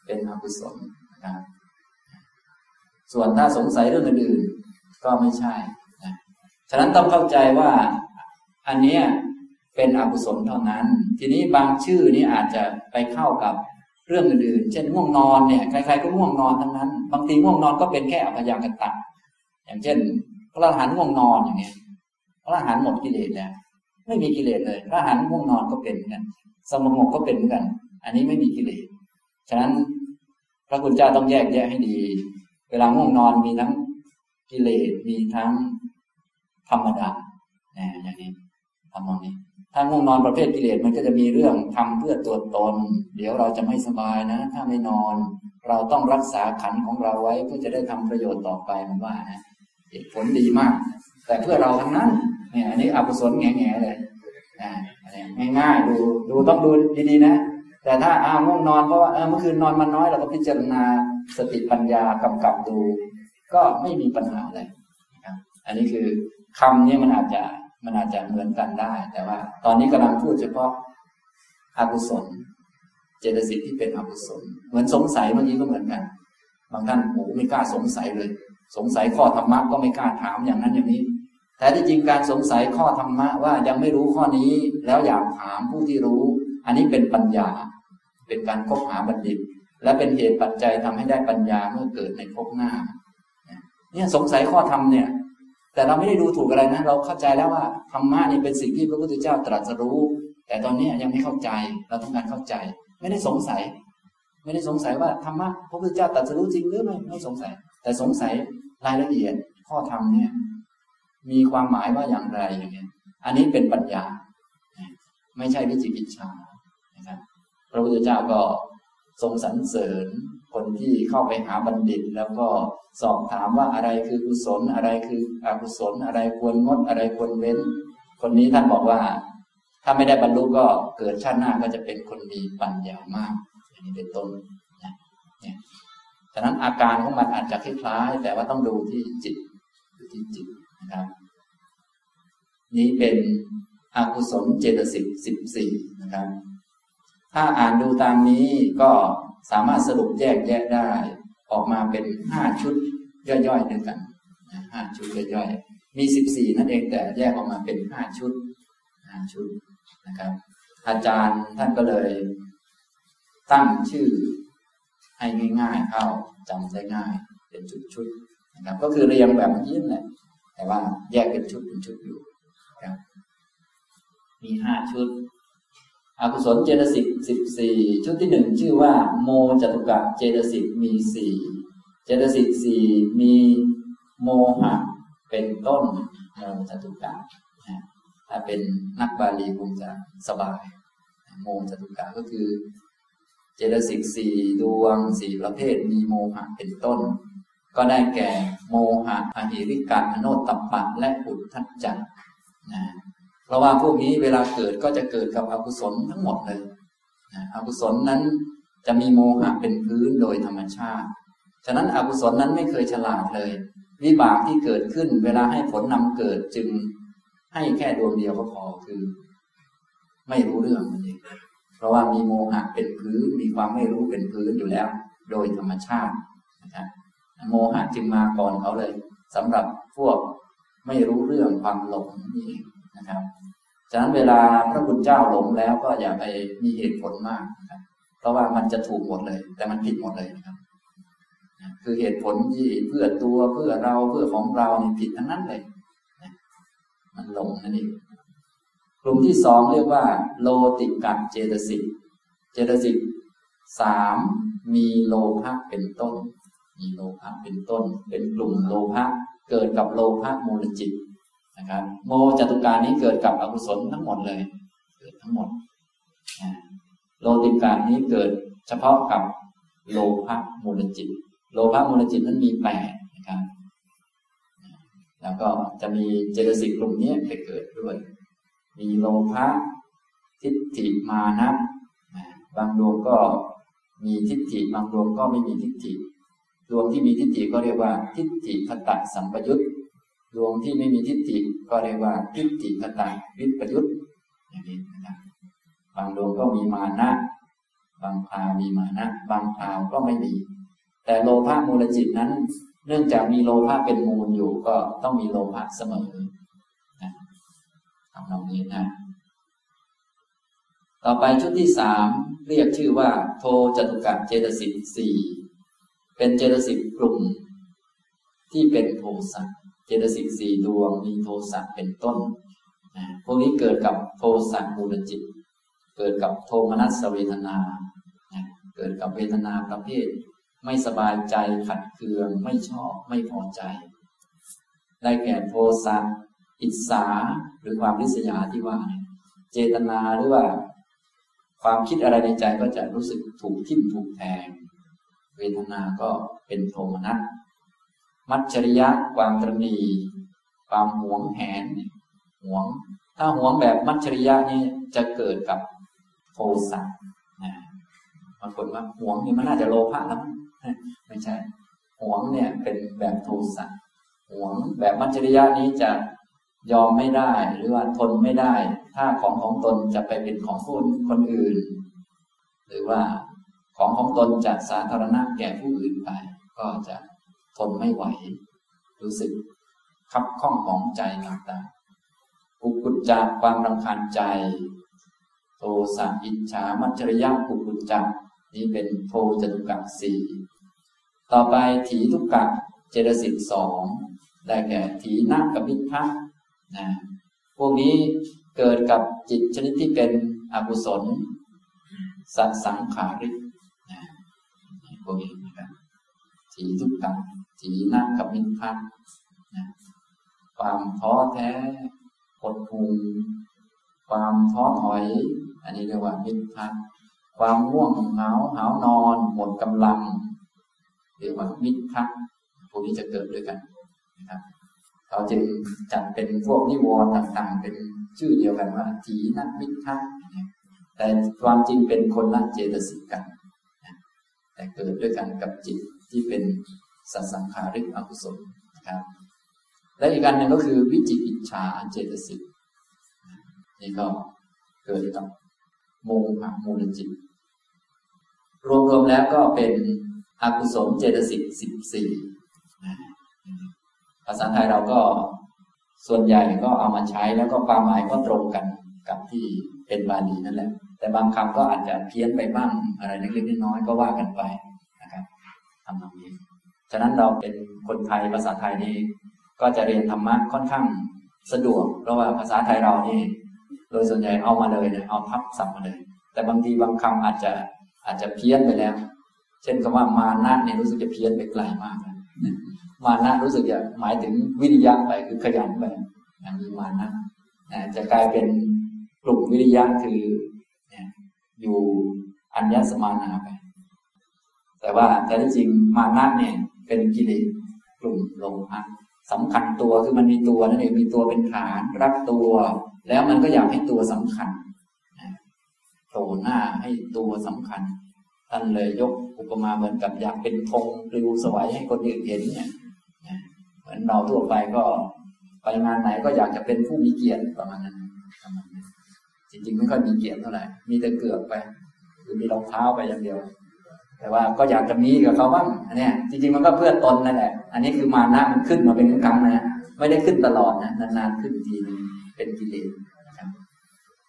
เป็นอกุศลนะครับ ส่วนถ้าสงสัยเรื่องอื่นๆก็ไม่ใช่นะฉะนั้นต้องเข้าใจว่าอันนี้เป็นอกุศลเท่านั้น ทีนี้บางชื่อนี้อาจจะไปเข้ากับเรื่องอื่นๆ เช่นง่วงนอนเนี่ยใครๆก็ง่วงนอนทั้งนั้น บางทีง่วงนอนก็เป็นแค่อภยากตะอย่างเช่น พระอรหันต์ง่วงนอนอย่างนี้ยพระอรหันต์หมดกิเลสแล้วไม่มีกิเลสเลย พระหันง่วงนอนก็เป็นเหมือนกัน สมองก็เป็นเหมือนกัน อันนี้ไม่มีกิเลสฉะนั้นพระคุณเจ้าต้องแยกแยะให้ดี เวลาง่วงนอนมีทั้งกิเลสมีทั้งธรรมดาอย่างนี้ทำตรงนี้ ถ้าง่วงนอนประเภทกิเลสมันก็จะมีเรื่องทำเพื่อตัวตน เดี๋ยวเราจะไม่สบายนะ ถ้าไม่นอน เราต้องรักษาขันของเราไว้เพื่อจะได้ทำประโยชน์ต่อไปมันว่านะเหตุผลดีมาก แต่เพื่อเราทั้งนั้น เนี่ย อันนี้อกุศลแง่ๆเลยง่ายๆดูดูต้องดูดีๆนะ แต่ถ้าอ้าวง่วงนอนเพราะว่าเมื่อคืนนอนมันน้อยเราก็พิจารณา สติปัญญากำกับดู ก็ไม่มีปัญหาอะไรนะอันนี้คือคำนี้มันอาจจะมันอาจจะเหมือนกันได้ แต่ว่า ตอนนี้กำลังพูดเฉพาะอกุศล เจตสิกที่เป็นอกุศล เหมือนสงสัยเมื่อกี้ก็เหมือนกัน บางท่านโอ้ไม่กล้าสงสัยเลย สงสัยข้อธรรมะก็ไม่กล้าถามอย่างนั้นอย่างนี้ แต่ที่จริงการสงสัยข้อธรรมะว่ายังไม่รู้ข้อนี้แล้วอยากถามผู้ที่รู้ อันนี้เป็นปัญญา เป็นการคบหาบัณฑิต และเป็นเหตุปัจจัยทำให้ได้ปัญญาเมื่อเกิดในภพหน้าเนี่ยสงสัยข้อธรรมเนี่ย แต่เราไม่ได้ดูถูกอะไรนะ เราเข้าใจแล้วว่าธรรมะนี่เป็นสิ่งที่พระพุทธเจ้าตรัสรู้ แต่ตอนนี้ยังไม่เข้าใจเราต้องการเข้าใจ ไม่ได้สงสัย ไม่ได้สงสัยว่าธรรมะพระพุทธเจ้าตรัสรู้จริงหรือไม่ไม่สงสัย แต่สงสัยรายละเอียดข้อธรรมเนี่ยมีความหมายว่าอย่างไรอย่างเงี้ยอันนี้เป็นปัญญา ไม่ใช่วิจิกิจฉานะครับพระพุทธเจ้าก็ ทรงสรรเสริญคนที่เข้าไปหาบัณฑิต แล้วก็สอบถามว่าอะไรคือกุศลอะไรคืออกุศลอะไรควรงดอะไรควรเว้น คนนี้ท่านบอกว่า ถ้าไม่ได้บรรลุก็เกิดชาติหน้าก็จะเป็นคนมีปัญญามากอย่างนี้เป็นต้นนะเนี่ยฉะนั้นอาการของมันอาจจะคล้ายๆแต่ว่าต้องดูที่จิตดูที่จิตนะครับ นี้เป็นอกุศลเจตสิกสิบสี่นะครับ ถ้าอ่านดูตามนี้ก็สามารถสรุปแยกแยะได้ ออกมาเป็นห้าชุดย่อยๆด้วยกันห้าชุดย่อยๆมีสิบสี่นั่นเองแต่แยกออกมาเป็นห้าชุดห้าชุดนะครับ อาจารย์ท่านก็เลย ตั้งชื่อให้ง่ายๆเข้าจำได้ง่าย เป็นชุดๆนะครับ ก็คือเรียงแบบเมื่อกี้แหละแต่ว่าแยกเป็นชุดเป็นชุดอยู่ครับมีห้าชุด อกุศลเจตสิกสิบสี่ชุดที่หนึ่งชื่อว่า โมจตุกะเจตสิกมีสี่เจตสิกสี่มีโมหะเป็นต้นโมจตุกะถ้าเป็นนักบาลีคงจะสบาย โมจตุกะก็คือ เจตสิกสี่ดวงสี่ประเภทมีโมหะเป็นต้น ก็ได้แก่โมหะอหิริกะอโนตตปะและอุทธัจจะนะ เพราะว่าพวกนี้เวลาเกิดก็จะเกิดกับอกุศลทั้งหมดเลยอกุศลนั้นจะมีโมหะเป็นพื้นโดยธรรมชาติ ฉะนั้นอกุศลนั้นไม่เคยฉลาดเลย วิบากที่เกิดขึ้น เวลาให้ผลนำเกิดจึงให้แค่ดวงเดียวก็พอคือ ไม่รู้เรื่องมันเองเพราะว่ามีโมหะเป็นพื้นมีความไม่รู้เป็นพื้นอยู่แล้ว โดยธรรมชาตินะครับโมหะจึงมาก่อนเขาเลยสำหรับพวกไม่รู้เรื่องความหลงนี่ นะครับฉะนั้นเวลาพระคุณเจ้าหลงแล้วก็อย่าไปมีเหตุผลมากนะครับเพราะว่ามันจะถูกหมดเลย แต่มันผิดหมดเลยนะครับ คือเหตุผลที่เพื่อตัวเพื่อเราเพื่อของเรานี่ผิดทั้งนั้นเลยมันหลงนั่นเองกลุ่มที่สองเรียกว่า โลติกัดเจตสิกเจตสิกสามมีโลภะเป็นต้น มีโลภะเป็นต้น เป็นกลุ่มโลภะเกิดกับโลภะมูลจิต นะครับ โมจตุการนี้เกิดกับอกุศลทั้งหมดเลย เกิดทั้งหมดโลติการนี้เกิดเฉพาะกับโลภะมูลจิต โลภะมูลจิตนั้นมีแปดนะครับ แล้วก็จะมีเจตสิกกลุ่มนี้ไปเกิดด้วย มีโลภะทิฏฐิมานะบางดวงก็มีทิฏฐิบางดวงก็ไม่มีทิฏฐิดวงที่มีทิฏฐิก็เรียกว่า ทิฏฐิคตะสัมปยุต ดวงที่ไม่มีทิฏฐิก็เรียกว่าทิฏฐิคตาวิปยุตอย่างนี้นะครับบางดวงก็มีมานะ บางคราวมีมานะ บางคราวก็ไม่มี แต่โลภะมูลจิตนั้น เนื่องจากมีโลภะเป็นมูลอยู่ก็ต้องมีโลภะเสมอนะทำตรงนี้นะต่อไปชุดที่สามเรียกชื่อว่า โทจตุกะเจตสิกสี่เป็นเจตสิกกลุ่ม ที่เป็นโทสัก เจตสิกสี่ดวงมีโทสะเป็นต้นพวกนี้เกิดกับโทสะมูลจิต เกิดกับโทมนัสเวทนาเกิดกับเวทนาประเภท ไม่สบายใจขัดเคืองไม่ชอบไม่พอใจ ได้แก่โทสะอิสาหรือความริษยาที่ว่า เจตนาหรือว่า ความคิดอะไรในใจก็จะรู้สึกถูกทิ่มถูกแทง เวทนาก็เป็นโทมนัส มัจฉริยะความตรณีความหวงแหนหวง ถ้าหวงแบบมัจฉริยะนี่จะเกิดกับโทสะนะบางคนว่าหวงนี่มันน่าจะโลภะแล้วไม่ใช่หวงเนี่ยเป็นแบบโทสะหวงแบบมัจฉริยะนี้จะยอมไม่ได้หรือว่าทนไม่ได้ ถ้าของของตนจะไปเป็นของคนคนอื่น หรือว่าของของตนจะสาธารณะแก่ผู้อื่นไป ก็จะ ทนไม่ไหว รู้สึกขับข้องหมองใจต่างๆกุกุจจาความรำคาญใจ โทสะอิจฉามัจฉริยะกุกุจจานี้เป็นโทจตุกะสี่ต่อไปถีทุกกะเจตสิกสองได้แก่ถีนักับมิทะนะพวกนี้เกิดกับจิตชนิดที่เป็นอกุศลสัสังขาริกนะพวกนี้นะครับถีทุกข์กับ ถีนักับมิทะนะความท้อแท้หดหู่ความท้อถอย อันนี้เรียกว่ามิทะความง่วงเหงาหานอน หมดกำลัง เรียกว่ามิทะพวกนี้จะเกิดด้วยกันนะครับเขาจึงจัดเป็นพวกนิวรณ์ต่าง ๆ เป็นชื่อเดียวกันว่าทีนักมิทะแต่ความจริงเป็นคนละเจตสิกกันแต่เกิดด้วยกันกับจิตที่เป็น สัสังขาริกอกุศลนะครับ และอีกการหนึ่งก็คือวิจิกิจฉาเจตสิกนี่ก็เกิดกับโมหะมูลจิต รวมๆแล้วก็เป็นอกุศลเจตสิกสิบสี่ภาษาไทยเราก็ส่วนใหญ่ก็เอามาใช้แล้วก็ความหมายก็ตรงกันกับที่เป็นบาลีนั่นแหละ แต่บางคำก็อาจจะเพี้ยนไปบ้างอะไรเล็กๆน้อยๆก็ว่ากันไปนะครับทำตรงนี้ ฉะนั้นเราเป็นคนไทยภาษาไทยนี่ก็จะเรียนธรรมะค่อนข้างสะดวก เพราะว่าภาษาไทยเรานี่ โดยส่วนใหญ่เอามาเลยเนี่ยเอาทับศัพท์มาเลย แต่บางทีบางคำอาจจะอาจจะเพี้ยนไปแล้ว เช่นคำว่ามานะเนี่ยรู้สึกจะเพี้ยนไปไกลมากมานะรู้สึกจะหมายถึงวิริยะไปคือขยันไปอย่างนี้มานะจะกลายเป็นกลุ่มวิริยะคืออยู่อัญญสมานาไป แต่ว่าแต่ที่จริงมานะเนี่ย เป็นกิเลสกลุ่มลงพักสำคัญตัวคือมันมีตัวนั่นเองมีตัวเป็นฐานรักตัว แล้วมันก็อยากให้ตัวสำคัญโผล่หน้าให้ตัวสำคัญท่านเลยยกอุปมาเหมือนกับอยากเป็นธงปลิวสวยให้คนอื่นเห็นเนี่ยเหมือนเราทั่วไปก็ไปงานไหนก็อยากจะเป็นผู้มีเกียรติประมาณนั้นจริงๆไม่ค่อยมีเกียรติเท่าไหร่มีแต่เกือบไปหรือมีรองเท้าไปอย่างเดียว แต่ว่าก็อยากจะมีกับเขาบ้างอันนี้จริงๆมันก็เพื่อตนนั่นแหละ อันนี้คือมานะมันขึ้นมาเป็นครั้งนะไม่ได้ขึ้นตลอดนะนานๆขึ้นทีนึงเป็นกิเลสครับ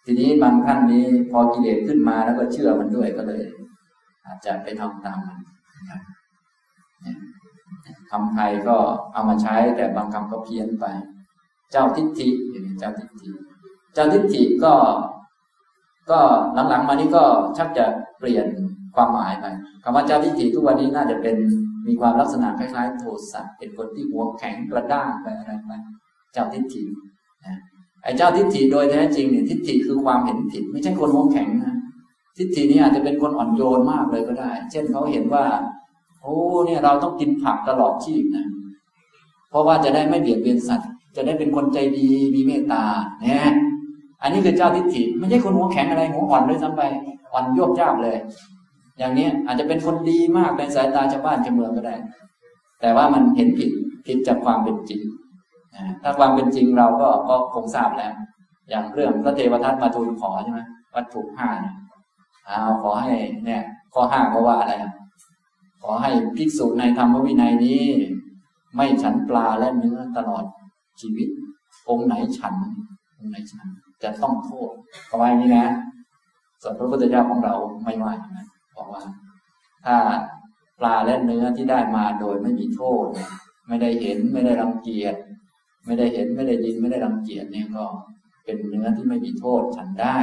ทีนี้บางท่านนี้พอกิเลสขึ้นมาแล้วก็เชื่อมันด้วยก็เลย อาจจะไปทำตามมันครับคำไทยก็เอามาใช้แต่บางคำก็เพี้ยนไป เจ้าทิฏฐิอย่างนี้เจ้าทิฏฐิ เจ้าทิฏฐิก็ ก็หลังๆมานี้ก็ชักจะเปลี่ยน ความหมายไปคำว่าเจ้าทิฏฐิทุกวันนี้น่าจะเป็นมีความลักษณะคล้ายๆ โทสะเป็นคนที่หัวแข็งกระด้างไปอะไรไปเจ้าทิฏฐินะไอ้เจ้าทิฏฐิโดยแท้จริงเนี่ยทิฏฐิคือความเห็นผิด ไม่ใช่คนหัวแข็งนะทิฏฐินี้อาจจะเป็นคนอ่อนโยนมากเลยก็ได้ เช่นเขาเห็นว่า โอ้เนี่ยเราต้องกินผักตลอดชีพนะเพราะว่าจะได้ไม่เบียดเบียนสัตว์ จะได้เป็นคนใจดีมีเมตตาเนี่ยอันนี้คือเจ้าทิฏฐิไม่ใช่คนหัวแข็งอะไรหัวอ่อนเลยซ้ำไปอ่อนโยบยาบเลย อย่างนี้อาจจะเป็นคนดีมากในสายตาชาวบ้านชาวเมืองก็ได้ แต่ว่ามันเห็นผิดผิดจากความเป็นจริงถ้าความเป็นจริงเราก็ก็คงทราบแล้ว อย่างเรื่องพระเทวทัตมาทูลขอใช่ไหมวัตถุห้าเนี่ยเอาขอให้เนี่ยข้อห้าก็ว่าอะไรขอให้ภิกษุในธรรมวินัยนี้ ไม่ฉันปลาและเนื้อตลอดชีวิต องค์ไหนฉัน องค์ไหนฉัน จะต้องโทษเอาไว้นี้นะส่วนพระพุทธเจ้าของเราไม่ว่าอย่างนั้น บอกว่า ถ้าปลาและเนื้อที่ได้มาโดยไม่มีโทษ ไม่ได้เห็นไม่ได้รังเกียจไม่ได้เห็นไม่ได้ยินไม่ได้รังเกียจเนี่ยก็เป็นเนื้อที่ไม่มีโทษฉันได้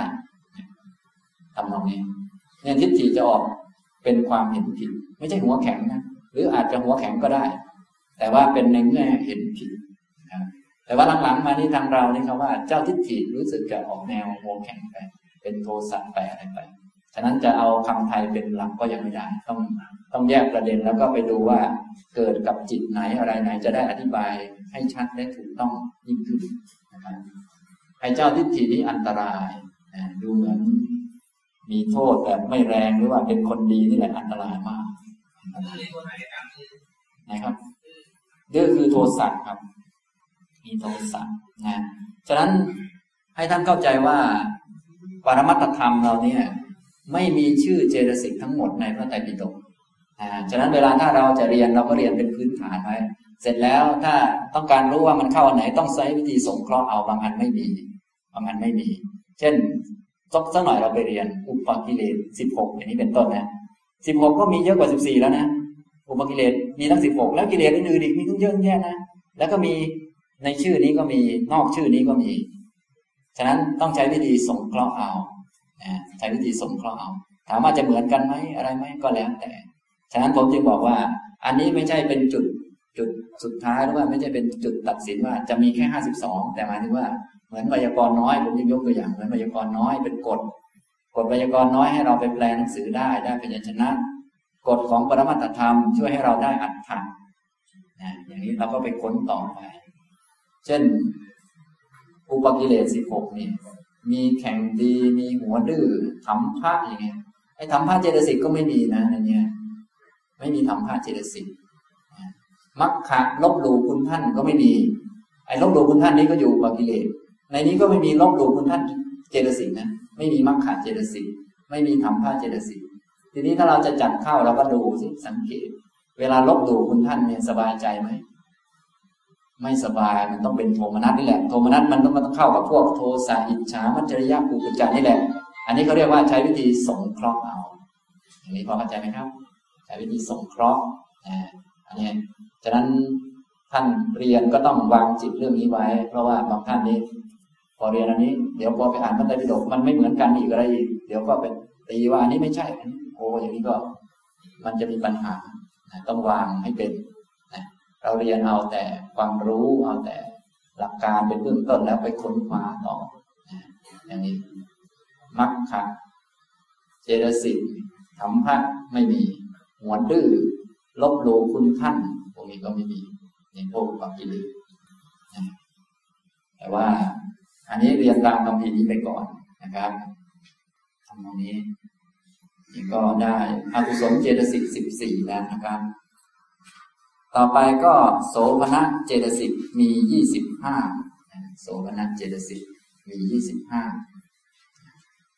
ทำตรงนี้เนี่ยทิฏฐิจะออกเป็นความเห็นผิด ไม่ใช่หัวแข็งนะหรืออาจจะหัวแข็งก็ได้ แต่ว่าเป็นในแง่เห็นผิดนะแต่ว่าหลังๆมานี่ทางเรานี่เขาว่าเจ้าทิฏฐิรู้สึกจะออกแนวหัวแข็งไป เป็นโทสะไปอะไรไป ฉะนั้นจะเอาคำไทยเป็นหลักก็ยังไม่ได้ ต้องต้องแยกประเด็นแล้วก็ไปดูว่าเกิดกับจิตไหนอะไรไหน จะได้อธิบายให้ชัดและถูกต้องยิ่งขึ้นนะครับไอ้เจ้าทิฏฐินี้อันตรายดูเหมือนมีโทษแบบไม่แรงหรือว่าเป็นคนดีนี่แหละอันตรายมากนะครับดื้อคือโทสะครับ มีโทสะนะฉะนั้นให้ท่านเข้าใจว่าปรมัตธรรมเราเนี่ย ไม่มีชื่อเจตสิกทั้งหมดในพระไตรปิฎกอ่าฉะนั้นเวลาถ้าเราจะเรียนเราก็เรียนเป็นพื้นฐานไว้ เสร็จแล้วถ้าต้องการรู้ว่ามันเข้าอันไหนต้องใช้วิธีสงเคราะห์เอาบางอันไม่มี บางอันไม่มี เช่นสักสักหน่อยเราไปเรียนอุปกิเลสสิบหกอย่างนี้เป็นต้นนะสิบหกก็มีเยอะกว่าสิบสี่แล้วนะอุปกิเลสมีทั้งสิบหกแล้วกิเลสอื่นๆอีกมีทั้งเยอะแยะนะแล้วก็มีในชื่อนี้ก็มีนอกชื่อนี้ก็มี ฉะนั้นต้องใช้วิธีสงเคราะห์เอา ใช้วิธีสงเคราะห์เอาถามว่าจะเหมือนกันไหมอะไรไหมก็แล้วแต่ ฉะนั้นผมจึงบอกว่า อันนี้ไม่ใช่เป็นจุดจุดสุดท้ายหรือว่าไม่ใช่เป็นจุดตัดสินว่าจะมีแค่ห้าสิบสองแต่หมายถึงว่าเหมือนไวยากรณ์น้อยผมยกตัวอย่างเหมือนไวยากรณ์น้อยเป็นกฎกฎไวยากรณ์น้อยให้เราไปแปลหนังสือได้ได้พยัญชนะกฎของปรมัตธรรม ช่วยให้เราได้อัตถะนะอย่างนี้เราก็ไปค้นต่อไป เช่น อุปกิเลสสิบหกนี่ มีแข่งดีมีหัวดื้อทำพระอย่างเงี้ยไอ้ทำพระเจตสิกก็ไม่มีนะในเนี้ยไม่มีทำพระเจตสิกมักขะลบหลู่คุณท่านก็ไม่มี ไอ้ลบหลู่คุณท่านนี้ก็อยู่ปกิเลสในนี้ก็ไม่มีลบหลู่คุณท่านเจตสิกนะไม่มีมักขะเจตสิกไม่มีทำผ้าเจตสิกทีนี้ถ้าเราจะจัดเข้าเราก็ดูสิสังเกต เวลาลบหลู่คุณท่านเนี่ยสบายใจไหม ไม่สบายมันต้องเป็นโทมนัสนี่แหละ โทมนัสมันต้องมันต้องเข้ากับพวกโทสะอิจฉามัจจริยะกุกุจจานี่แหละ อันนี้เขาเรียกว่าใช้วิธีสงเคราะห์เอาอย่างนี้พอเข้าใจไหมครับ ใช้วิธีสงเคราะห์อันนี้ฉะนั้นท่านเรียนก็ต้องวางจิตเรื่องนี้ไว้ เพราะว่าบางท่านนี้ พอเรียนอันนี้ เดี๋ยวพอไปอ่านพระไตรปิฎกมันไม่เหมือนกันอีกอะไรอีกเดี๋ยวก็เป็นตีว่าอันนี้ไม่ใช่โอ้อย่างนี้ก็ มันจะมีปัญหาต้องวางให้เป็น เราเรียนเอาแต่ความรู้เอาแต่หลักการเป็นเบื้องต้นแล้วไปค้นคว้าต่ออย่างนี้มักคะเจตสิกธรรมะไม่มีหัวดื้อลบหลู่คุณท่านพวกนี้ก็ไม่มีในพวกความกิเลสแต่ว่าอันนี้เรียนตามคำพีนี้ไปก่อนนะครับทำตรงนี้นี่ก็ได้อกุศลเจตสิกสิบสี่แล้วนะครับ ต่อไปก็โสภณะเจตสิกมียี่สิบห้าโสภณะเจตสิกมียี่สิบห้า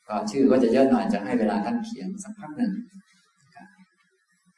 ก็ชื่อก็จะเยอะหน่อยจะให้เวลาท่านเขียนสักพักหนึ่ง